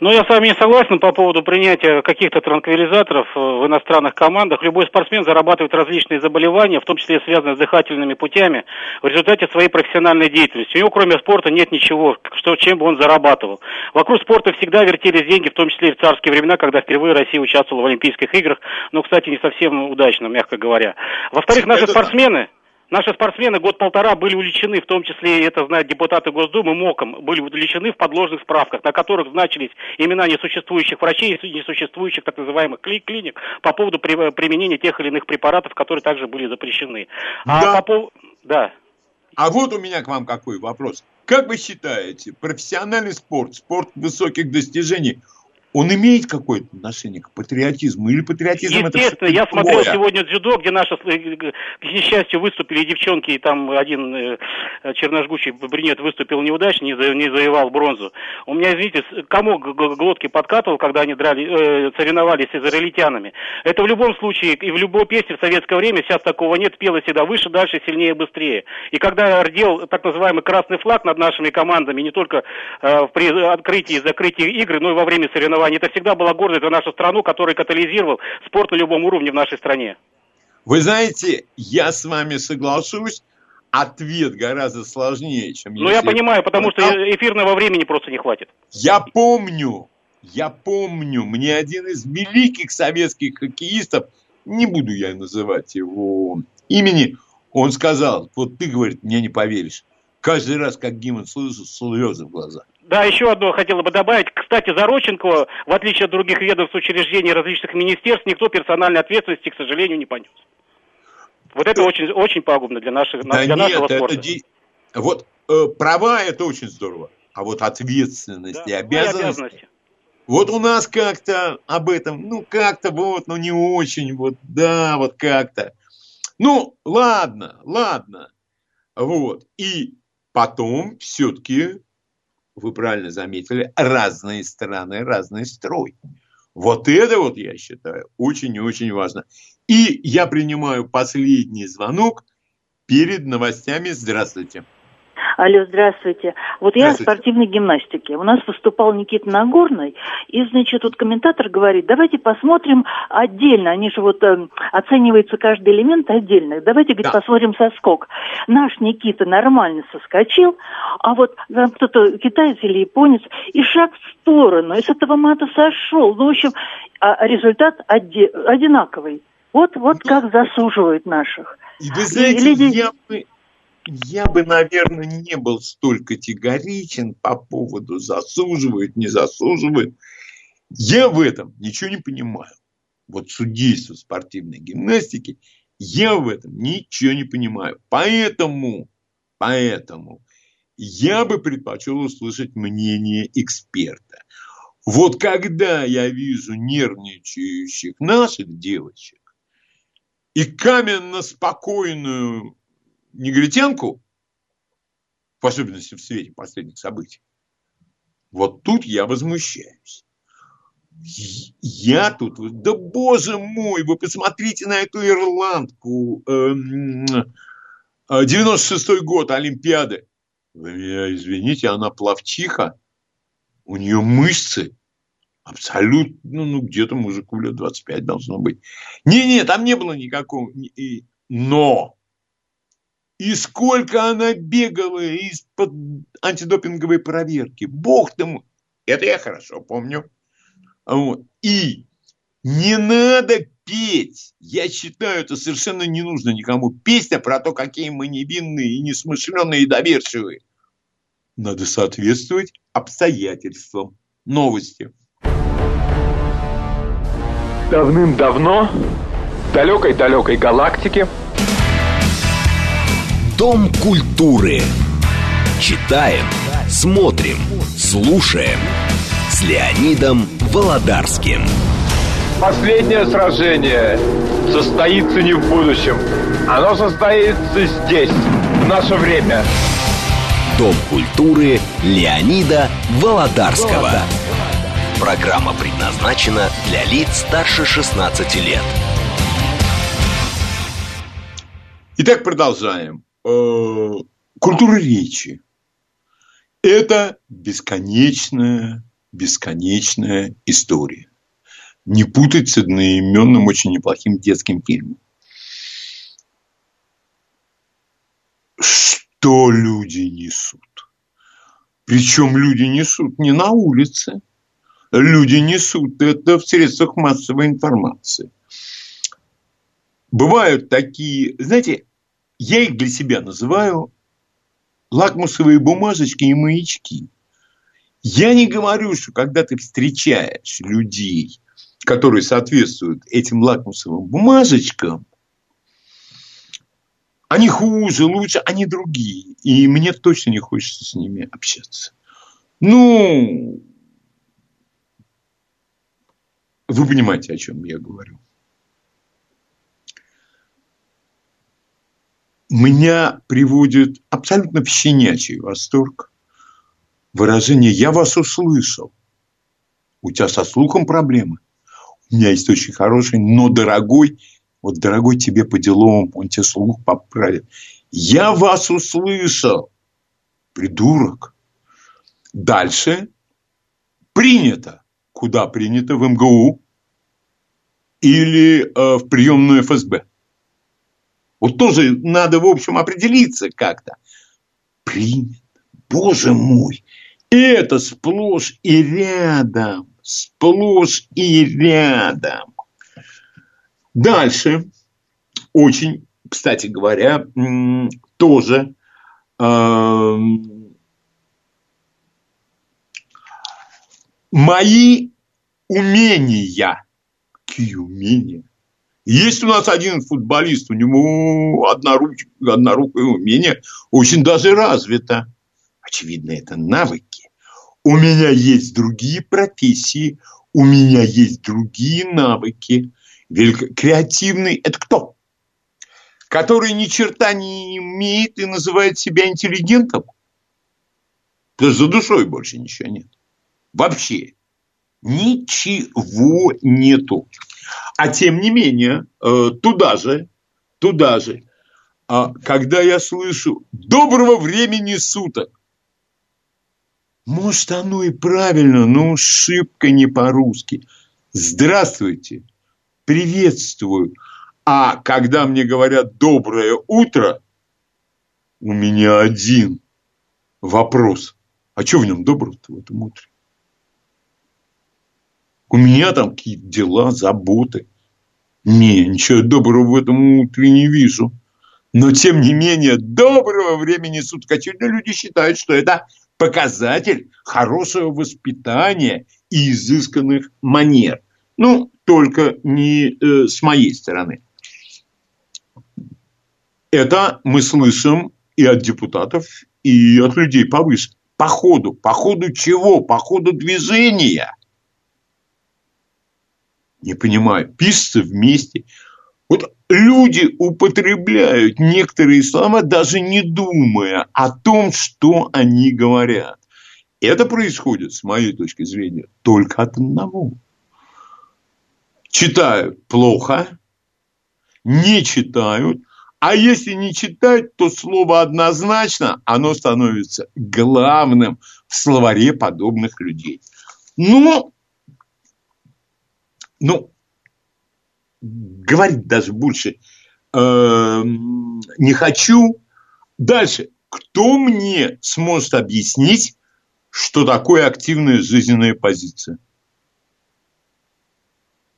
Ну, я с вами не согласен по поводу принятия каких-то транквилизаторов э, в иностранных командах. Любой спортсмен зарабатывает различные заболевания, в том числе связанные с дыхательными путями, в результате своей профессиональной деятельности. У него, кроме спорта, нет ничего, что, чем бы он зарабатывал. Вокруг спорта всегда вертелись деньги, в том числе и в царские времена, когда впервые Россия участвовала в Олимпийских играх, но, кстати, не совсем удачно, мягко говоря. Во-вторых, наши спортсмены... Наши спортсмены год-полтора были увлечены, в том числе, это знают депутаты Госдумы, МОКом, были увлечены в подложных справках, на которых значились имена несуществующих врачей и несуществующих так называемых кли клиник по поводу при применения тех или иных препаратов, которые также были запрещены. А да. по поводу... Да. А вот у меня к вам какой вопрос. Как вы считаете, профессиональный спорт, спорт высоких достижений – он имеет какое-то отношение к патриотизму или патриотизм Естественно, это я смотрел сегодня дзюдо, где наши, э, к несчастью, выступили девчонки, и там один э, черножгучий брюнет выступил неудачно, не, за, не завоевал бронзу. У меня, извините, комок глотки подкатывал, когда они драли, э, соревновались с израильтянами. Это в любом случае, и в любой песне в советское время, сейчас такого нет, пела всегда выше, дальше, сильнее, быстрее. И когда рдел так называемый красный флаг над нашими командами, не только э, при открытии и закрытии игры, но и во время соревнований, образования. Это всегда была гордость за нашу страну, который катализировал спорт на любом уровне в нашей стране. Вы знаете, я с вами соглашусь, ответ гораздо сложнее, чем... Ну, я понимаю, потому что эфирного времени просто не хватит. Я помню, я помню, мне один из великих советских хоккеистов, не буду я называть его имени, он сказал, вот ты, говорит, мне не поверишь, каждый раз, как гимн слышу, слезы в глазах. Да, еще одно хотела бы добавить. Кстати, за Родченкова, в отличие от других ведомств, учреждений, различных министерств, никто персональной ответственности, к сожалению, не понес. Вот это очень, очень пагубно для, наших, да для нет, нашего спорта. Это, вот э, права это очень здорово, а вот ответственность да, и обязанности, ну, обязанности. Вот у нас как-то об этом, ну как-то вот, ну не очень, вот да, вот как-то. Ну, ладно, ладно. Вот. И потом все-таки вы правильно заметили, разные страны, разный строй. Вот это вот, я считаю, очень и очень важно. И я принимаю последний звонок перед новостями. Здравствуйте. Алло, здравствуйте. Вот я о спортивной гимнастике. У нас выступал Никита Нагорный, и, значит, тут комментатор говорит, давайте посмотрим отдельно, они же вот э, оценивается каждый элемент отдельно. Давайте, говорит, да. посмотрим соскок. Наш Никита нормально соскочил, а вот там кто-то китаец или японец, и шаг в сторону, и с этого мата сошел. Ну, в общем, а результат оди- одинаковый. Вот, вот да. как засуживают наших. И вы знаете, и, я бы я бы, наверное, не был столь категоричен по поводу засуживают, не засуживают. Я в этом ничего не понимаю. Вот судейство спортивной гимнастики, я в этом ничего не понимаю. Поэтому, поэтому я бы предпочел услышать мнение эксперта. Вот когда я вижу нервничающих наших девочек и каменно спокойную негритянку, в особенности в свете последних событий, вот тут я возмущаюсь. Я тут, да боже мой, вы посмотрите на эту ирландку, 96-й эм, год, Олимпиады. Вы меня извините, она плавчиха, у нее мышцы абсолютно, ну где-то мужику лет 25 должно быть. Не-не, там не было никакого, но и сколько она бегала из-под антидопинговой проверки. Бог тому. Это я хорошо помню. И не надо петь. Я считаю, это совершенно не нужно никому. Песня про то, какие мы невинные и несмышленные и доверчивые. Надо соответствовать обстоятельствам. Новости. Давным-давно в далекой-далекой галактике Дом культуры. Читаем, смотрим, слушаем с Леонидом Володарским. Последнее сражение состоится не в будущем. Оно состоится здесь, в наше время. Дом культуры Леонида Володарского. Программа предназначена для лиц старше 16 лет. Итак, продолжаем. Э, культура речи. Это бесконечная, бесконечная история. Не путать с одноименным очень неплохим детским фильмом. Что люди несут? Причем люди несут не на улице. Люди несут это в средствах массовой информации. Бывают такие, знаете, я их для себя называю лакмусовые бумажечки и маячки. Я не говорю, что когда ты встречаешь людей, которые соответствуют этим лакмусовым бумажечкам, они хуже, лучше, они другие. И мне точно не хочется с ними общаться. Ну, вы понимаете, о чем я говорю. Меня приводит абсолютно в щенячий восторг выражение «я вас услышал». У тебя со слухом проблемы. У меня есть очень хороший, но дорогой, вот дорогой тебе по делам, он тебе слух поправит. Я вас услышал. Придурок. Дальше принято. Куда принято? В МГУ или э, в приемную ФСБ. Вот тоже надо, в общем, определиться как-то. Принято. Боже мой. Это сплошь и рядом. Сплошь и рядом. Дальше. Очень, кстати говоря, тоже э, мои умения. Какие умения? Есть у нас один футболист, у него одноруч... однорукое умение очень даже развито. Очевидно, это навыки. У меня есть другие профессии, у меня есть другие навыки. Велико... Креативный – это кто? Который ни черта не имеет и называет себя интеллигентом? Потому что за душой больше ничего нет. Вообще. Ничего нету. А тем не менее, э, туда же, туда же, а когда я слышу «доброго времени суток», может, оно и правильно, но шибко не по-русски. Здравствуйте, приветствую. А когда мне говорят «доброе утро», у меня один вопрос. А что в нем доброго-то в этом утре? У меня там какие-то дела, заботы. Не, ничего доброго в этом утре не вижу. Но, тем не менее, доброго времени суток. Очевидно, люди считают, что это показатель хорошего воспитания и изысканных манер. Ну, только не э, с моей стороны. Это мы слышим и от депутатов, и от людей повыше. По ходу. По ходу чего? По ходу движения не понимаю, пишется вместе. Вот люди употребляют некоторые слова, даже не думая о том, что они говорят. Это происходит, с моей точки зрения, только от одного. Читают плохо, не читают, а если не читать, то слово однозначно, оно становится главным в словаре подобных людей. Но ну, говорить даже больше э, не хочу. Дальше. Кто мне сможет объяснить, что такое активная жизненная позиция?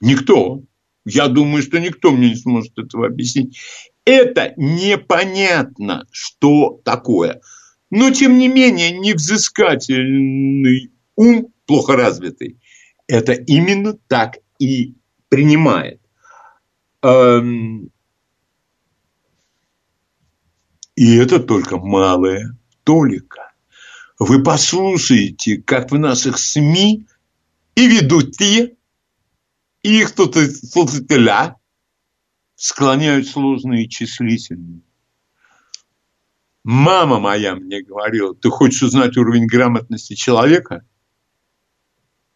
Никто. Я думаю, что никто мне не сможет этого объяснить. Это непонятно, что такое. Но, тем не менее, невзыскательный ум, плохо развитый, это именно так и принимает. Эм, и это только малая толика. Вы послушаете, как в наших СМИ И ведущие, и их слушателя склоняют сложные числительные. Мама моя мне говорила, ты хочешь узнать уровень грамотности человека?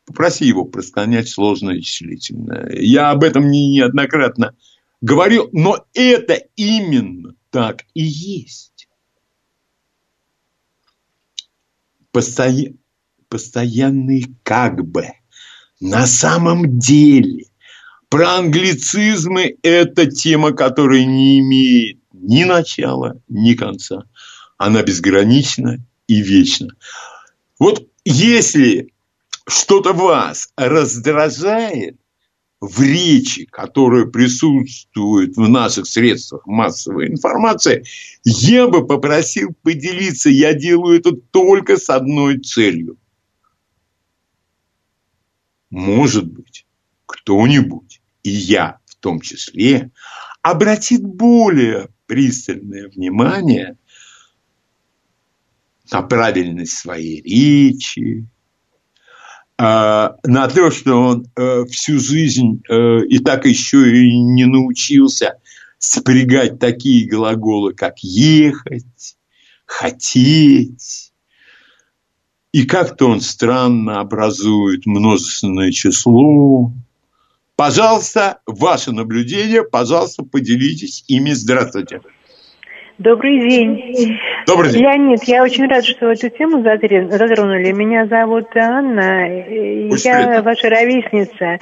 Попроси его просклонять сложное числительное. Я об этом неоднократно говорил, но это именно так и есть. Постоя... Постоянный как бы. На самом деле. Про англицизмы – это тема, которая не имеет ни начала, ни конца. Она безгранична и вечна. Вот если что-то вас раздражает в речи, которая присутствует в наших средствах массовой информации, я бы попросил поделиться. Я делаю это только с одной целью. Может быть, кто-нибудь, и я в том числе, обратит более пристальное внимание на правильность своей речи, на то, что он э, всю жизнь э, и так еще и не научился спрягать такие глаголы, как ехать, хотеть. И как-то он странно образует множественное число. Пожалуйста, ваше наблюдение, пожалуйста, поделитесь ими. Здравствуйте. Добрый день. Добрый день. Леонид, я очень рада, что эту тему затронули. Меня зовут Анна, Очень я приятно. ваша ровесница.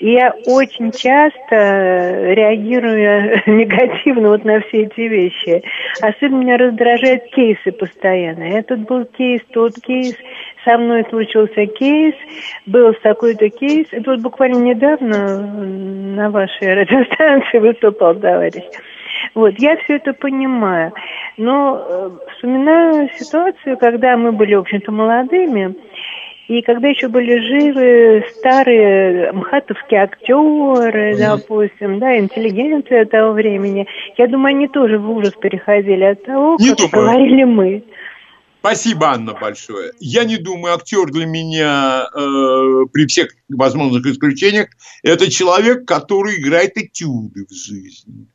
И я очень часто реагирую *laughs* негативно вот на все эти вещи. Особенно меня раздражают кейсы постоянно. Этот был кейс, тот кейс. Со мной случился кейс, был такой-то кейс. Это вот буквально недавно на вашей радиостанции выступал товарищ. Вот, я все это понимаю. Но э, вспоминаю ситуацию, когда мы были, в общем-то, молодыми, и когда еще были живы старые мхатовские актеры, mm-hmm. допустим, да, интеллигенция того времени, я думаю, они тоже в ужас переходили от того, Не как думаю. говорили мы. Спасибо, Анна, большое. Я не думаю, актер для меня э, при всех возможных исключениях это человек, который играет этюды в жизни.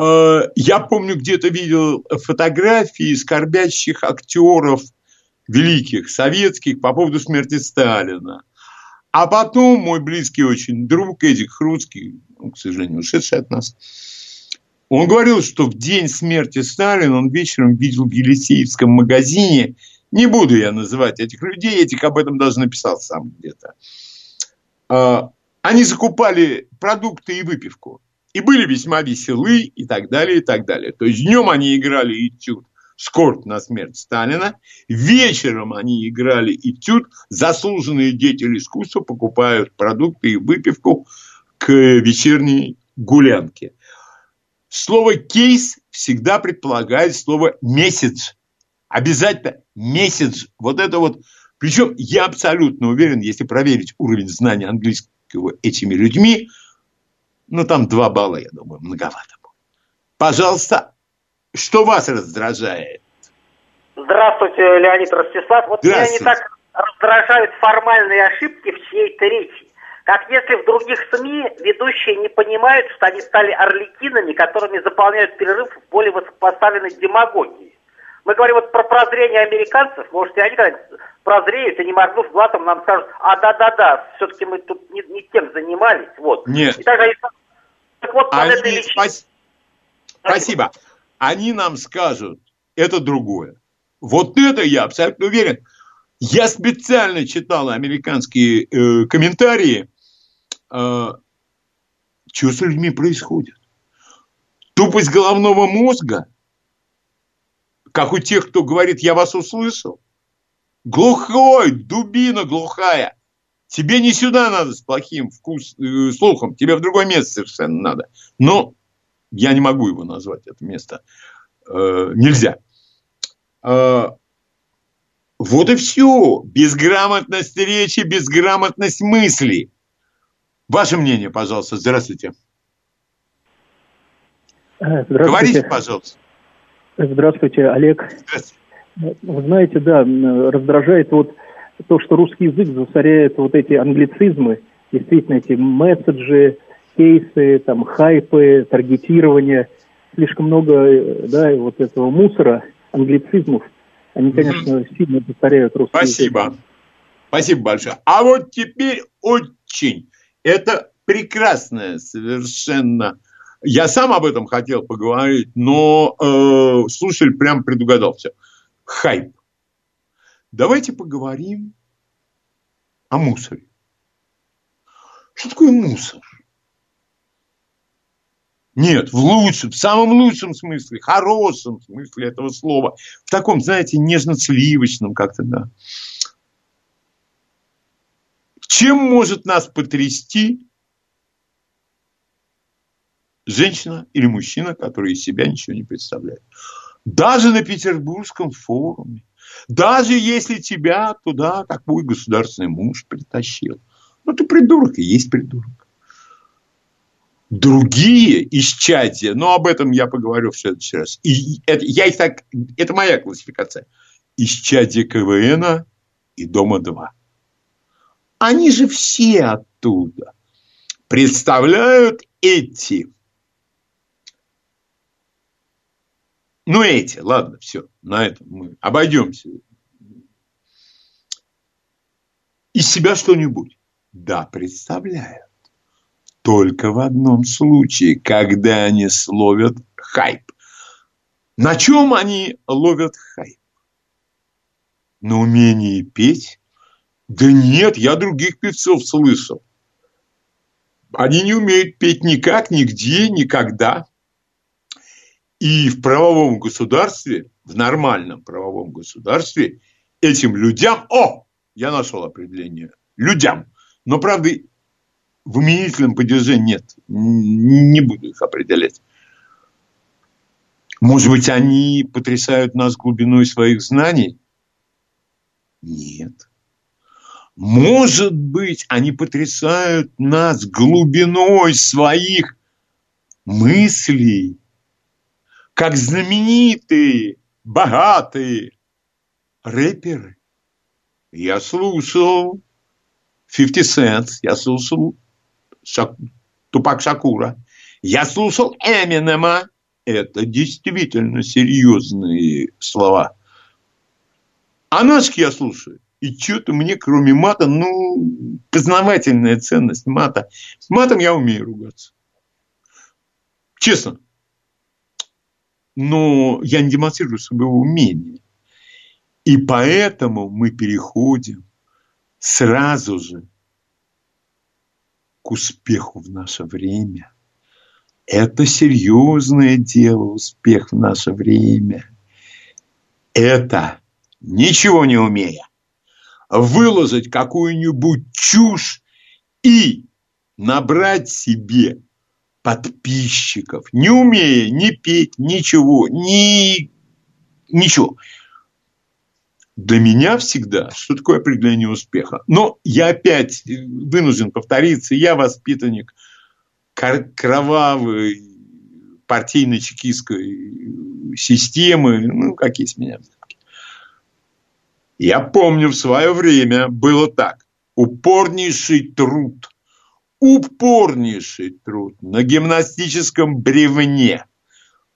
Э, я помню, где-то видел фотографии скорбящих актеров великих, советских, по поводу смерти Сталина. А потом мой близкий очень друг Эдик Хруцкий, к сожалению, ушедший от нас, он говорил, что в день смерти Сталина он вечером видел в Елисеевском магазине, не буду я называть этих людей, этих об этом даже написал сам где-то. А, они закупали продукты и выпивку. И были весьма веселы и так далее, и так далее. То есть днем они играли этюд «Скорбь на смерть Сталина», вечером они играли этюд «Заслуженные деятели искусства покупают продукты и выпивку к вечерней гулянке». Слово «кейс» всегда предполагает слово «месяц». Обязательно месяц. Вот это вот. Причем я абсолютно уверен, если проверить уровень знания английского этими людьми, ну, там два балла, я думаю, многовато будет. Пожалуйста, что вас раздражает? Здравствуйте, Леонид Ростислав. Вот меня не так раздражают формальные ошибки в чьей-то речи. Как если в других СМИ ведущие не понимают, что они стали орликинами, которыми заполняют перерыв в более высокопоставленной демагогии. Мы говорим вот про прозрение американцев, может, и они прозреют и не моргнув глазом нам скажут, а да-да-да, все-таки мы тут не, не тем занимались. Вот. Нет. И тогда, так вот, они, этой личине... спас... Спасибо. Они нам скажут, это другое. Вот это я абсолютно уверен. Я специально читал американские э, комментарии, э, что с людьми происходит. Тупость головного мозга, как у тех, кто говорит, я вас услышал. Глухой, дубина глухая. Тебе не сюда надо с плохим вкус, э, слухом, тебе в другое место совершенно надо. Но я не могу его назвать, это место. Э, нельзя. Э, вот и все. Безграмотность речи, безграмотность мысли. Ваше мнение, пожалуйста. Здравствуйте. Э, здравствуйте. Говорите, пожалуйста. Здравствуйте, Олег. Здравствуйте. Вы знаете, да, раздражает вот то, что русский язык засоряет вот эти англицизмы, действительно эти месседжи, кейсы, там, хайпы, таргетирование, слишком много, э, да, вот этого мусора, англицизмов, они, конечно, mm-hmm. сильно повторяют русский Спасибо. Язык. Спасибо большое. А вот теперь очень, это прекрасная совершенно я сам об этом хотел поговорить, но э, слушатель прям предугадался. Хайп. Давайте поговорим о мусоре. Что такое мусор? Нет, в лучшем, в самом лучшем смысле, хорошем смысле этого слова. В таком, знаете, нежно-сливочном как-то, да. Чем может нас потрясти женщина или мужчина, который из себя ничего не представляет? Даже на Петербургском форуме. Даже если тебя туда такой государственный муж притащил. Ну, ты придурок и есть придурок другие исчадия, но об этом я поговорю в следующий раз. И это, я их так, это моя классификация. Исчадие КВН и Дома-2. Они же все оттуда. Представляют эти. Ну, эти, ладно, все, на этом мы обойдемся. Из себя что-нибудь. Да, представляют только в одном случае, когда они словят хайп. На чем они ловят хайп? На умении петь? Да нет, я других певцов слышал. Они не умеют петь никак, нигде, никогда. И в правовом государстве, в нормальном правовом государстве, этим людям, о, я нашел определение, людям, но, правда, в именительном падеже нет. Не буду их определять. Может быть, они потрясают нас глубиной своих знаний? Нет. Может быть, они потрясают нас глубиной своих мыслей, как знаменитые, богатые рэперы. Я слушал 50 Cent, я слушал Шак... Тупак Шакура. Я слушал Эминема. Это действительно серьезные слова. А нашки я слушаю. И что-то мне, кроме мата, ну, познавательная ценность мата. С матом я умею ругаться. Честно. Но я не демонстрирую своего умения. И поэтому мы переходим сразу же к успеху в наше время. Это серьезное дело, успех в наше время. Это, ничего не умея, выложить какую-нибудь чушь и набрать себе подписчиков, не умея ни петь, ничего, ни ничего для меня всегда, что такое определение успеха. Но я опять вынужден повториться, я воспитанник кровавой партийно-чекистской системы, ну, какие с меня Я помню, в свое время было так. Упорнейший труд, упорнейший труд на гимнастическом бревне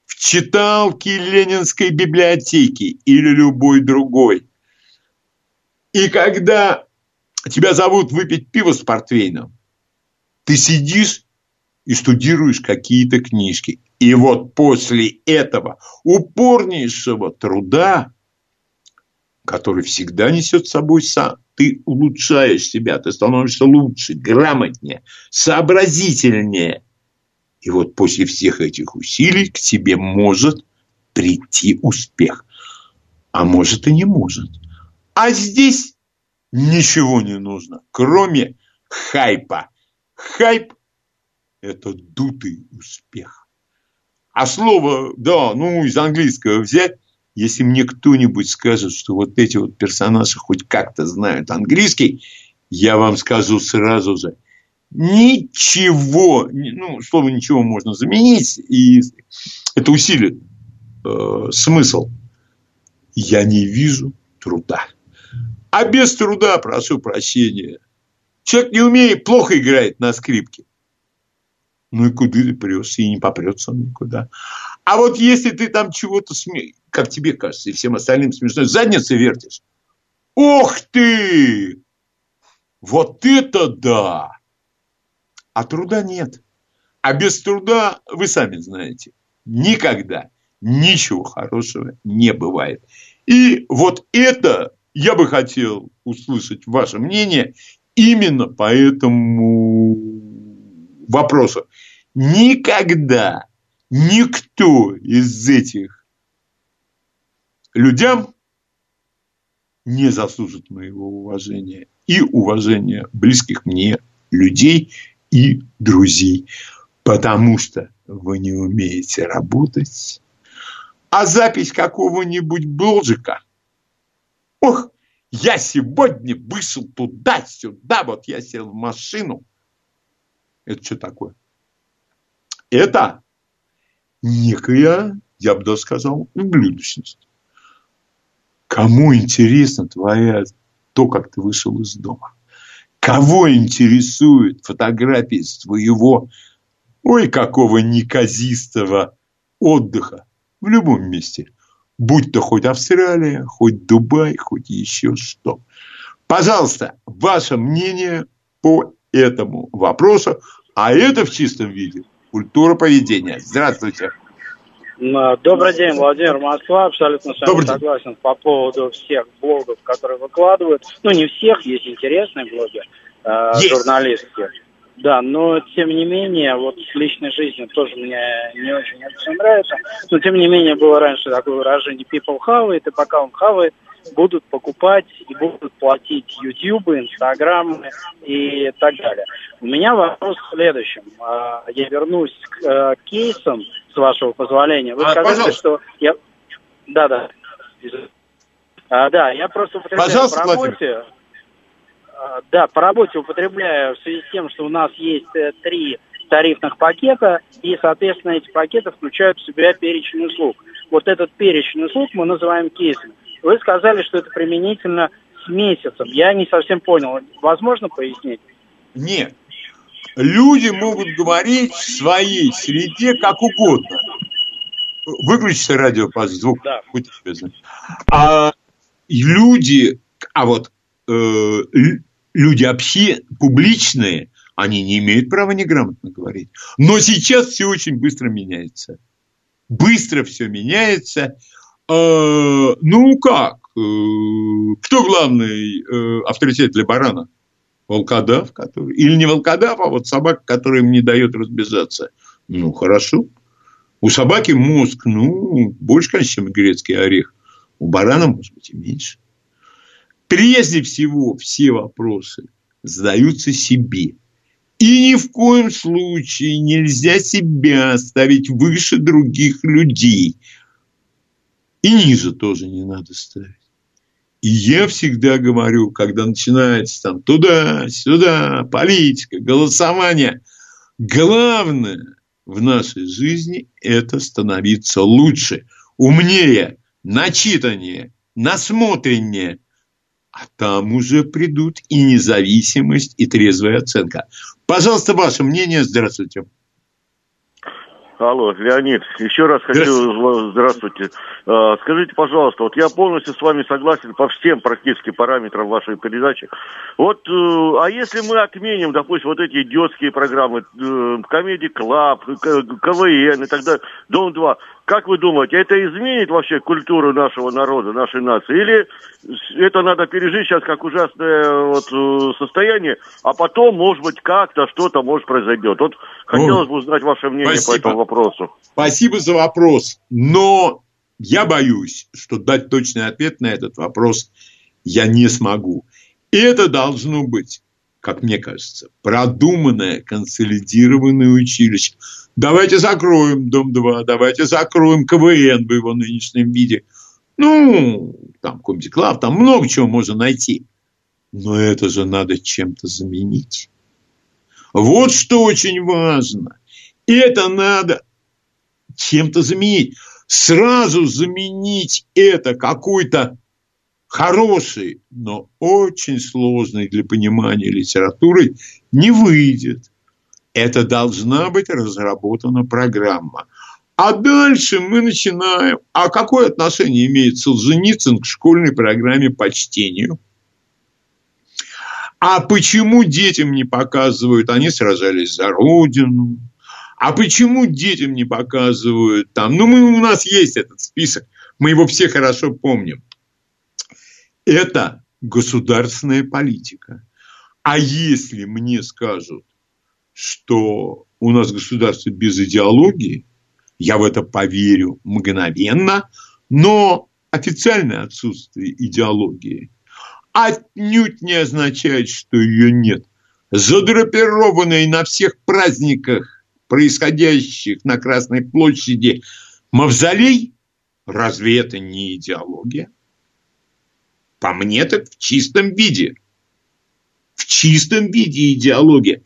в читалке Ленинской библиотеки или любой другой – и когда тебя зовут выпить пиво с портвейном, ты сидишь и студируешь какие-то книжки. И вот после этого упорнейшего труда, который всегда несет с собой сам, ты улучшаешь себя, ты становишься лучше, грамотнее, сообразительнее. И вот после всех этих усилий к тебе может прийти успех. А может и не может. А здесь ничего не нужно, кроме хайпа. Хайп – это дутый успех. А слово, да, ну, из английского взять, если мне кто-нибудь скажет, что вот эти вот персонажи хоть как-то знают английский, я вам скажу сразу же, ничего, ну, слово ничего можно заменить, и это усилит э, смысл. Я не вижу труда. А без труда, прошу прощения. Человек не умеет, плохо играет на скрипке. Ну и куда ты прешься, и не попрется он никуда. А вот если ты там чего-то, сме... как тебе кажется, и всем остальным смешно, задницей вертишь. Ох ты! Вот это да! А труда нет. А без труда, вы сами знаете, никогда ничего хорошего не бывает. И вот это я бы хотел услышать ваше мнение именно по этому вопросу. Никогда никто из этих людям не заслужит моего уважения и уважения близких мне людей и друзей, потому что вы не умеете работать, а запись какого-нибудь блоджика – Ох, я сегодня вышел туда-сюда, вот я сел в машину. Это что такое? Это некая, я бы даже сказал, ублюдочность. Кому интересно твоя, то, как ты вышел из дома? Кого интересует фотографии с твоего, ой, какого неказистого отдыха в любом месте – будь то хоть Австралия, хоть Дубай, хоть еще что. Пожалуйста, ваше мнение по этому вопросу, а это в чистом виде культура поведения. Здравствуйте. Добрый день, Владимир Москва. Абсолютно с вами согласен по поводу всех блогов, которые выкладывают. Ну, не всех, есть интересные блоги э, есть. журналистские. Да, но тем не менее, вот с личной жизнью тоже мне не очень это все нравится. Но тем не менее, было раньше такое выражение people хавает, и пока он хавает, будут покупать и будут платить YouTube, Instagram и так далее. У меня вопрос в следующем. А, я вернусь к э, кейсам, с вашего позволения. Вы а, сказали, пожалуйста. что я... Да, да. А, да, я просто употребляю пожалуйста, в работе... Владимир да, по работе употребляю в связи с тем, что у нас есть э, три тарифных пакета, и, соответственно, эти пакеты включают в себя перечень услуг. Вот этот перечень услуг мы называем кейсом. Вы сказали, что это применительно с месяцем. Я не совсем понял. Возможно пояснить? Нет. Люди могут говорить в своей среде как угодно. Выключите радио, пожалуйста, звук. Да. Будьте любезны. А люди, а вот э, люди общи, публичные, они не имеют права неграмотно говорить. Но сейчас все очень быстро меняется. Быстро все меняется. Э, ну как? Э, кто главный э, авторитет для барана? Волкодав, который... Или не волкодав, а вот собака, которая им не дает разбежаться. Ну, хорошо. У собаки мозг, ну, больше, конечно, чем грецкий орех. У барана, может быть, и меньше. Прежде всего, все вопросы задаются себе. И ни в коем случае нельзя себя ставить выше других людей. И ниже тоже не надо ставить. И я всегда говорю, когда начинается там туда-сюда, политика, голосование, главное в нашей жизни – это становиться лучше, умнее, начитаннее, насмотреннее, а там уже придут и независимость, и трезвая оценка. Пожалуйста, ваше мнение. Здравствуйте. Алло, Леонид, еще раз хочу, здравствуйте. А, скажите, пожалуйста, вот я полностью с вами согласен по всем практически параметрам вашей передачи. Вот, э, а если мы отменим, допустим, вот эти идиотские программы, Comedy Club, КВН и так далее, Дом-2, как вы думаете, это изменит вообще культуру нашего народа, нашей нации? Или это надо пережить сейчас как ужасное вот, э, состояние, а потом, может быть, как-то что-то, может, произойдет? Вот хотелось бы узнать ваше мнение Спасибо. по этому вопросу. Спасибо за вопрос. Но я боюсь, что дать точный ответ на этот вопрос я не смогу. И это должно быть, как мне кажется, продуманное, консолидированное училище – Давайте закроем Дом-2, давайте закроем КВН в его нынешнем виде. Ну, там Comedy Club, там много чего можно найти. Но это же надо чем-то заменить. Вот что очень важно. Это надо чем-то заменить. Сразу заменить это какой-то хорошей, но очень сложной для понимания литературы не выйдет. Это должна быть разработана программа. А дальше мы начинаем. А какое отношение имеет Солженицын к школьной программе по чтению? А почему детям не показывают, они сражались за Родину? А почему детям не показывают там? Ну, мы, у нас есть этот список, мы его все хорошо помним. Это государственная политика. А если мне скажут, что у нас государство без идеологии, я в это поверю мгновенно, но официальное отсутствие идеологии отнюдь не означает, что ее нет. Задрапированные на всех праздниках, происходящих на Красной площади, мавзолей, разве это не идеология? По мне так в чистом виде. В чистом виде идеология.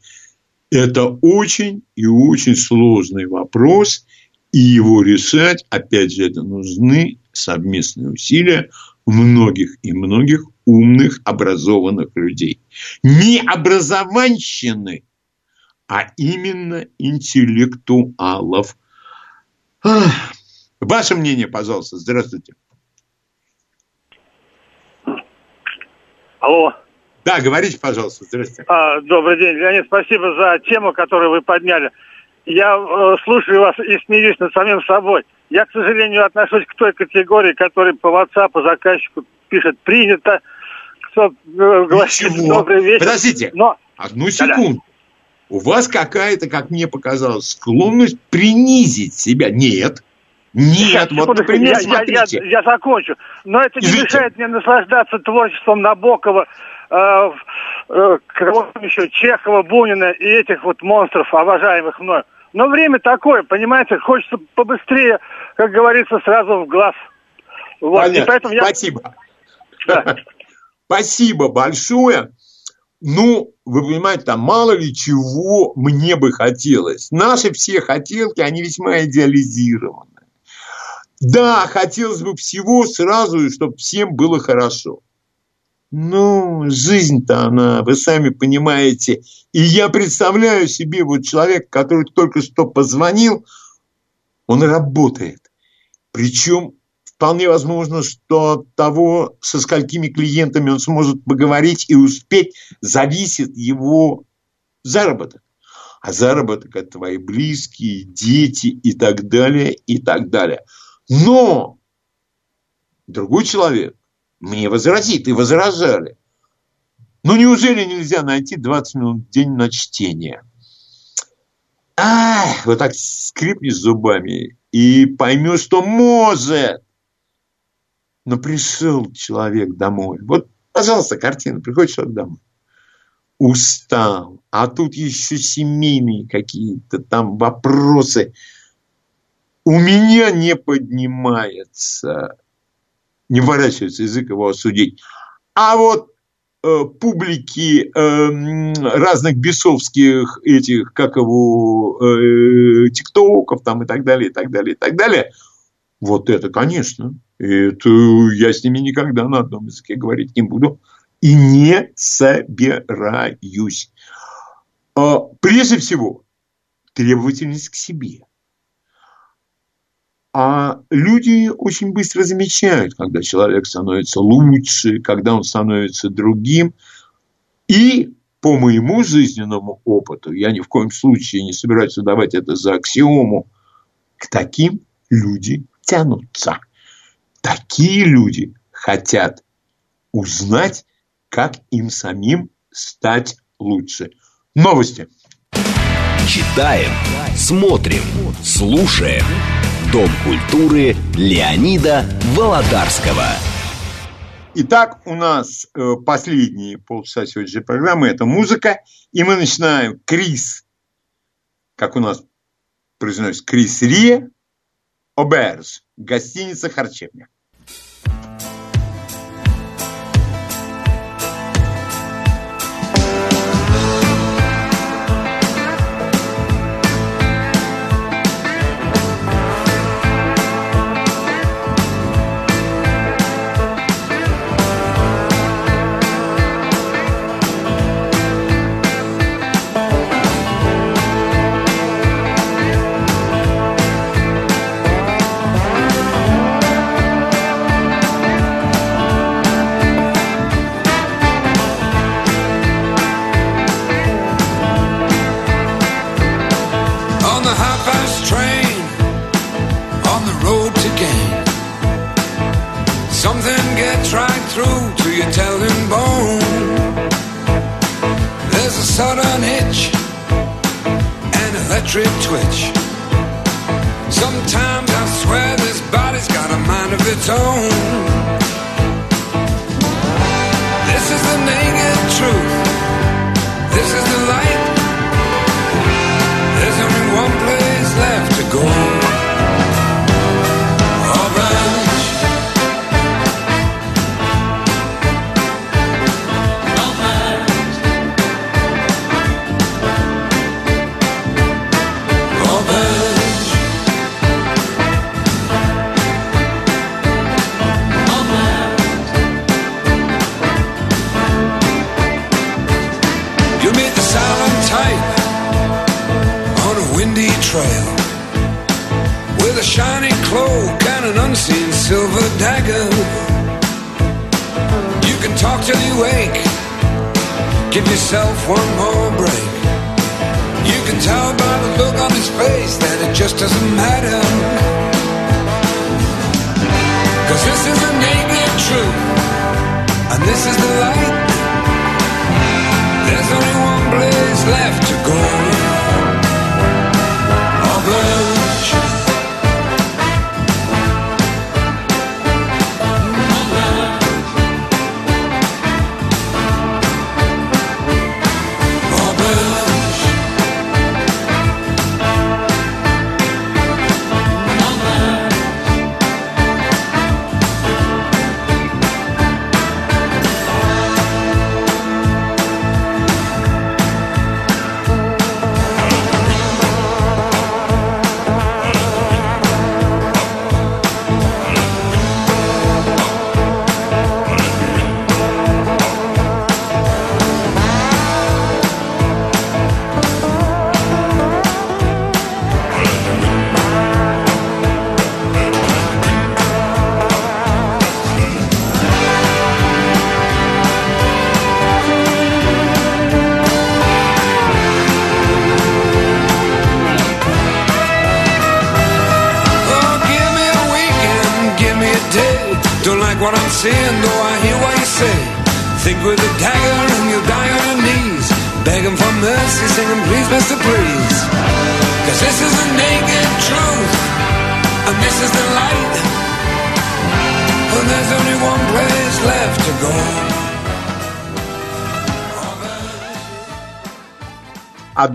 Это очень и очень сложный вопрос, и его решать, опять же, это нужны совместные усилия многих и многих умных, образованных людей. Не образованщины, а именно интеллектуалов. Ваше мнение, пожалуйста. Здравствуйте. Алло. Да, говорите, пожалуйста. Здравствуйте. А, добрый день, Леонид. Спасибо за тему, которую вы подняли. Я э, слушаю вас и смеюсь над самим собой. Я, к сожалению, отношусь к той категории, которая по WhatsApp по заказчику пишет «принято», кто э, гласит «добрый вечер». Подождите, Но... одну секунду. У вас какая-то, как мне показалось, склонность принизить себя. Нет. Нет, вот, например, я, смотрите. Я, я, я закончу. Но это не мешает мне наслаждаться творчеством Набокова, э, э, кого еще, Чехова, Бунина и этих вот монстров, обожаемых мной. Но время такое, понимаете, хочется побыстрее, как говорится, сразу в глаз. Вот. Понятно. И поэтому я... Спасибо. Да. *laughs* Спасибо большое. Ну, вы понимаете, там мало ли чего мне бы хотелось. Наши все хотелки, они весьма идеализированы. Да, хотелось бы всего сразу, чтобы всем было хорошо. Ну, жизнь-то она, вы сами понимаете. И я представляю себе вот человек, который только что позвонил, он работает. Причем вполне возможно, что от того, со сколькими клиентами он сможет поговорить и успеть, зависит его заработок. А заработок – это твои близкие, дети и так далее, и так далее – но другой человек мне возразит, и возражали. Ну, неужели нельзя найти 20 минут в день на чтение? Ах, вот так скрипнешь зубами и поймешь, что может. Но пришел человек домой. Вот, пожалуйста, картина. Приходит человек домой. Устал. А тут еще семейные какие-то там вопросы – у меня не поднимается, не ворачивается язык его осудить. А вот э, публики э, разных бесовских этих, как его, э, тиктоков там и так далее, и так далее, и так далее, вот это, конечно, это я с ними никогда на одном языке говорить не буду и не собираюсь. А, прежде всего, требовательность к себе. Люди очень быстро замечают, когда человек становится лучше, когда он становится другим. И по моему жизненному опыту, я ни в коем случае не собираюсь давать это за аксиому, к таким люди тянутся. Такие люди хотят узнать, как им самим стать лучше. Новости. Читаем, смотрим, слушаем. Дом культуры Леонида Володарского. Итак, у нас э, последние полчаса сегодняшней программы – это музыка. И мы начинаем Крис, как у нас произносится, Крис Рие, Оберж, гостиница «Харчевня».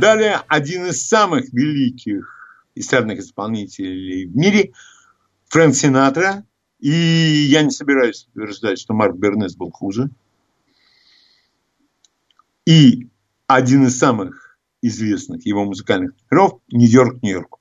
Далее один из самых великих эстрадных исполнителей в мире, Фрэнк Синатра, и я не собираюсь утверждать, что Марк Бернес был хуже. И один из самых известных его музыкальных номеров «Нью-Йорк, Нью-Йорк».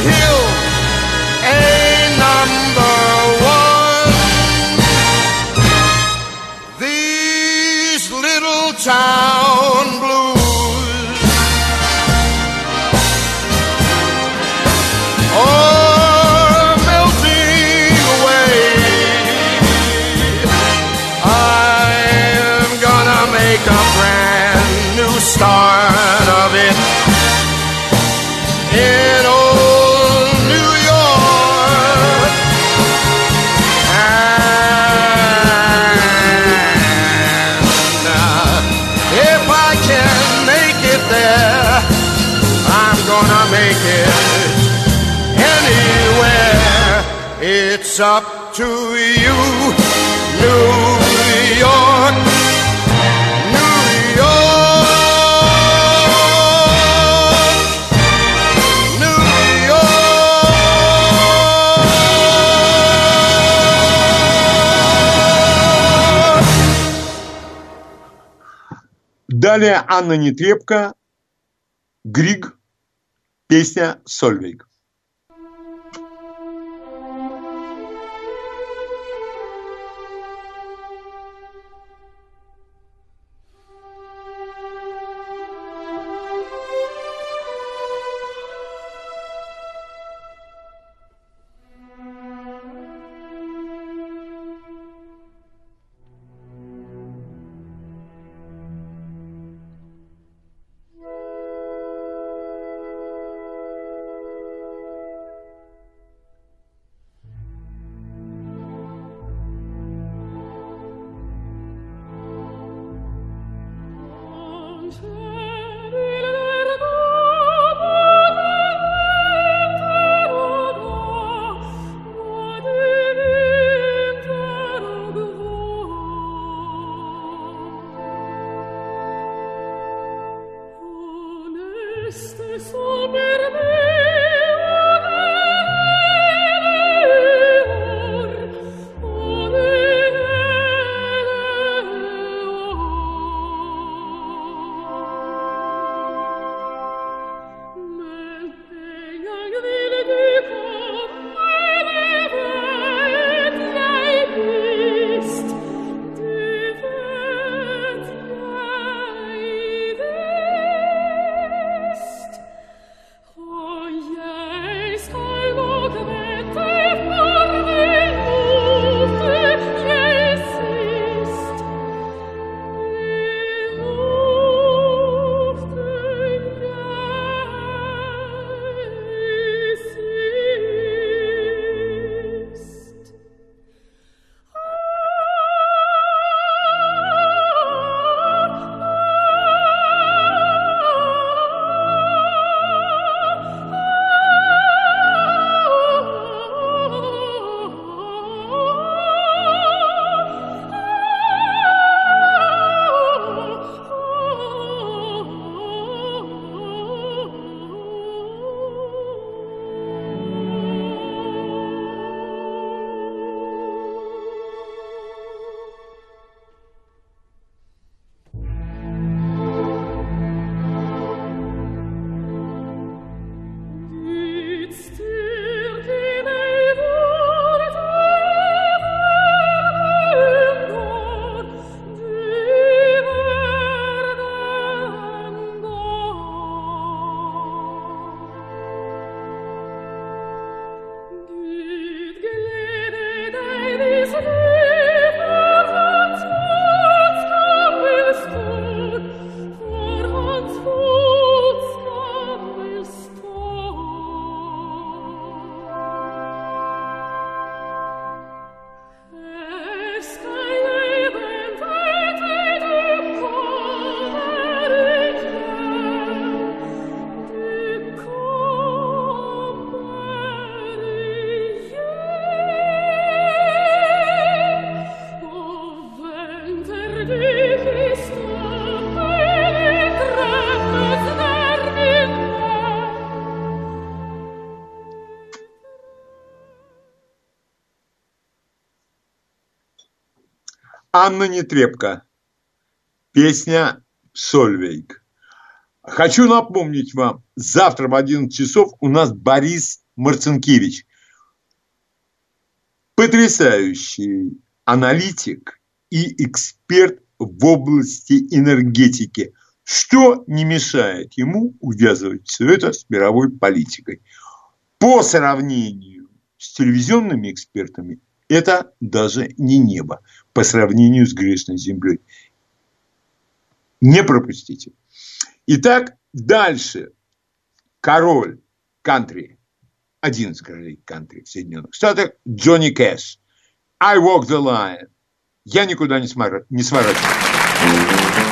hill up to you, New York. Далее Анна Нетребко, Григ, песня «Сольвейк». Анна Нетребко. Песня «Сольвейк». Хочу напомнить вам, завтра в 11 часов у нас Борис Марцинкевич. Потрясающий аналитик и эксперт в области энергетики, что не мешает ему увязывать все это с мировой политикой. По сравнению с телевизионными экспертами, это даже не небо по сравнению с грешной землей. Не пропустите. Итак, дальше. Король кантри. Один из королей кантри в Соединенных Штатах. Джонни Кэш. I walk the line. Я никуда не, смор... не сворачиваю.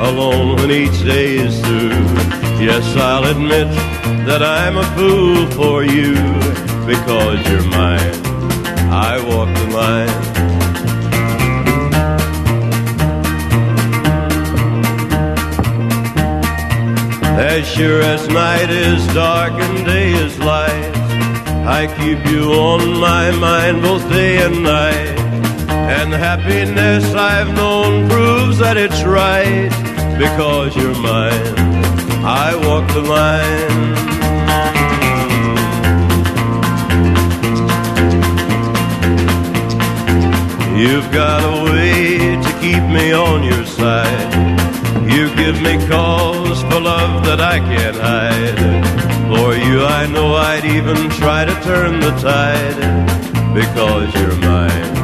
alone when each day is through. Yes, I'll admit that I'm a fool for you because you're mine. I walk the line. As sure as night is dark and day is light, I keep you on my mind both day and night. And the happiness I've known proves that it's right because you're mine. I walk the line. You've got a way to keep me on your side. You give me cause for love that I can't hide. For you, I know I'd even try to turn the tide because you're mine.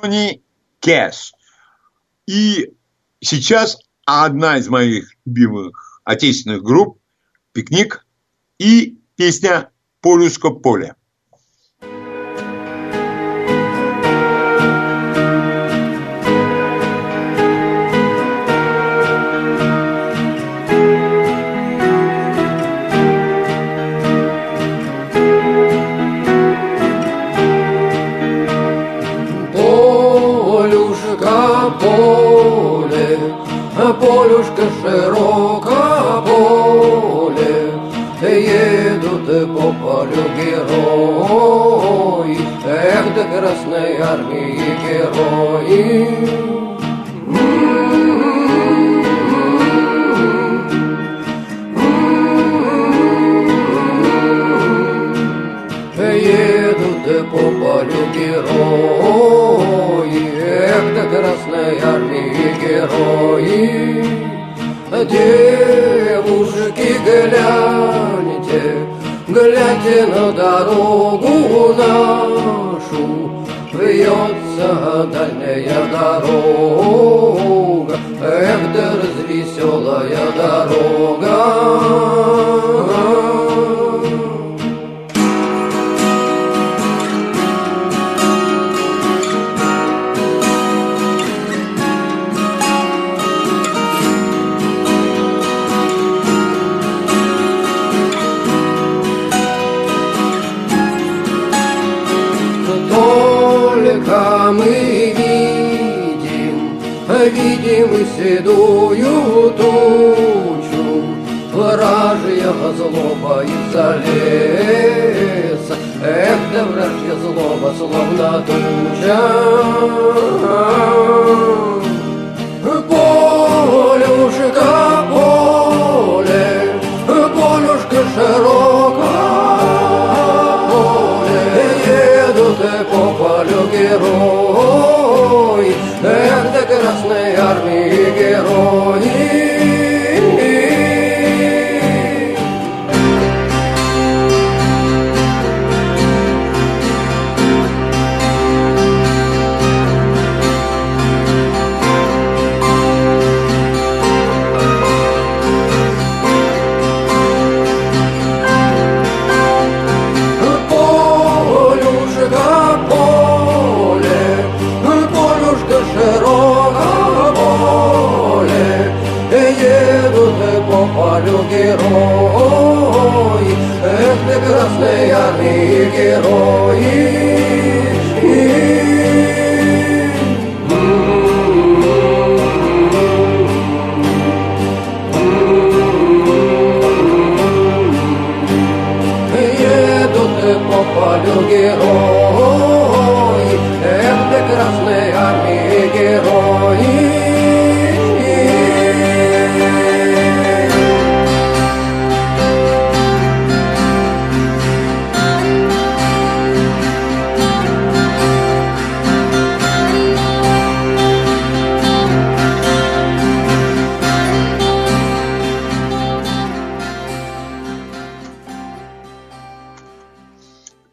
Джонни Кэш. И сейчас одна из моих любимых отечественных групп «Пикник» и песня «Полюшко поле». Полюшка широко поле, едут по полю герои, эх, до Красной Армии герои. По полю герои, эх, до Красной Армии герои. Девушки, гляньте, гляньте на дорогу нашу, Вьется дальняя дорога, Эх, да развеселая дорога. столица. Эх, да вражье злоба, словно туча. Полюшка, поле, полюшка широка, поле, едут по полю герои. Эх, Герои, едут тут не герои.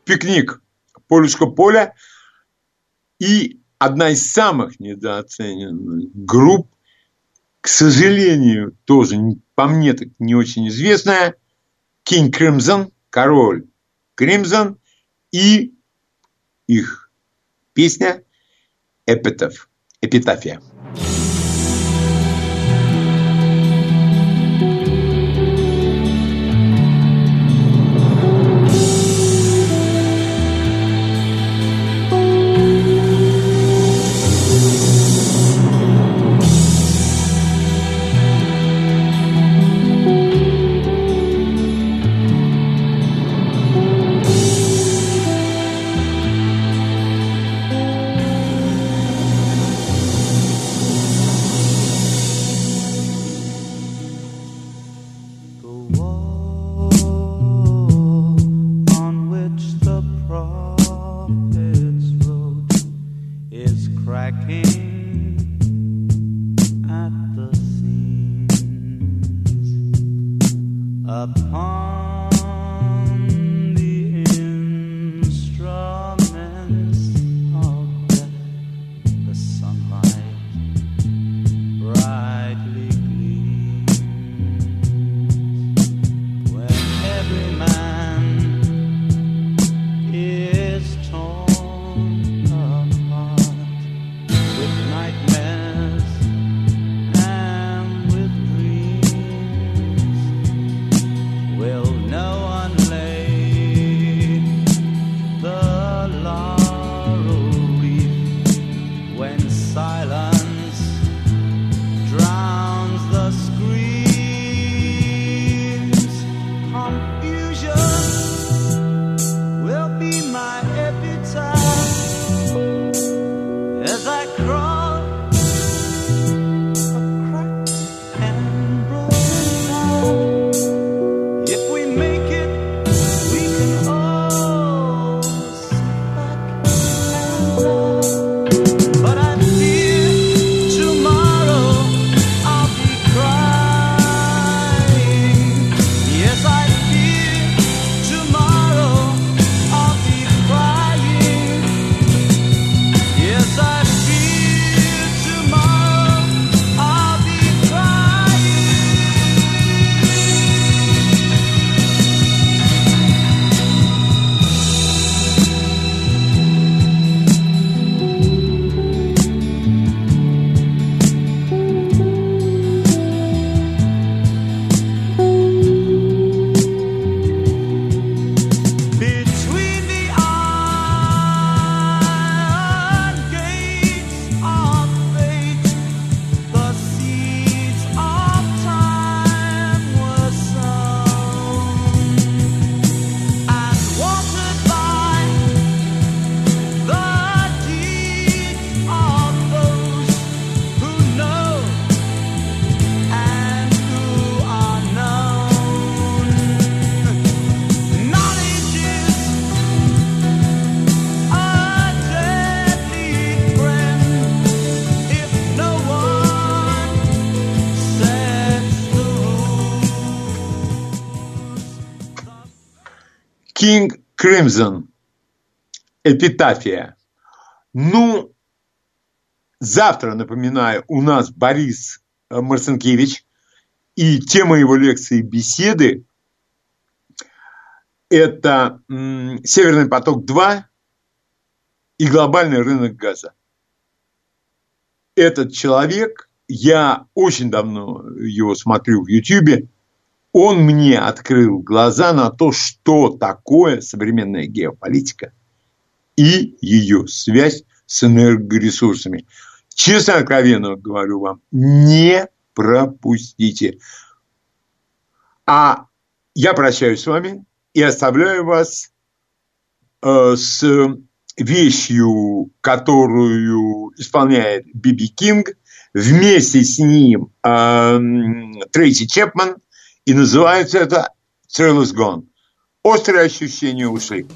Пикник Полюшка поля и одна из самых недооцененных групп, к сожалению, тоже по мне так не очень известная, King Crimson, король Crimson и их песня Эпитаф, Эпитафия. King Crimson. Эпитафия. Ну, завтра, напоминаю, у нас Борис э, Марцинкевич. И тема его лекции беседы – это «Северный поток-2» и глобальный рынок газа. Этот человек, я очень давно его смотрю в Ютьюбе, он мне открыл глаза на то, что такое современная геополитика и ее связь с энергоресурсами. Честно, откровенно говорю вам, не пропустите. А я прощаюсь с вами и оставляю вас э, с вещью, которую исполняет Биби Кинг, вместе с ним э, Трейси Чепман, и называется это «Thrill is gone». Острые ощущения ушли.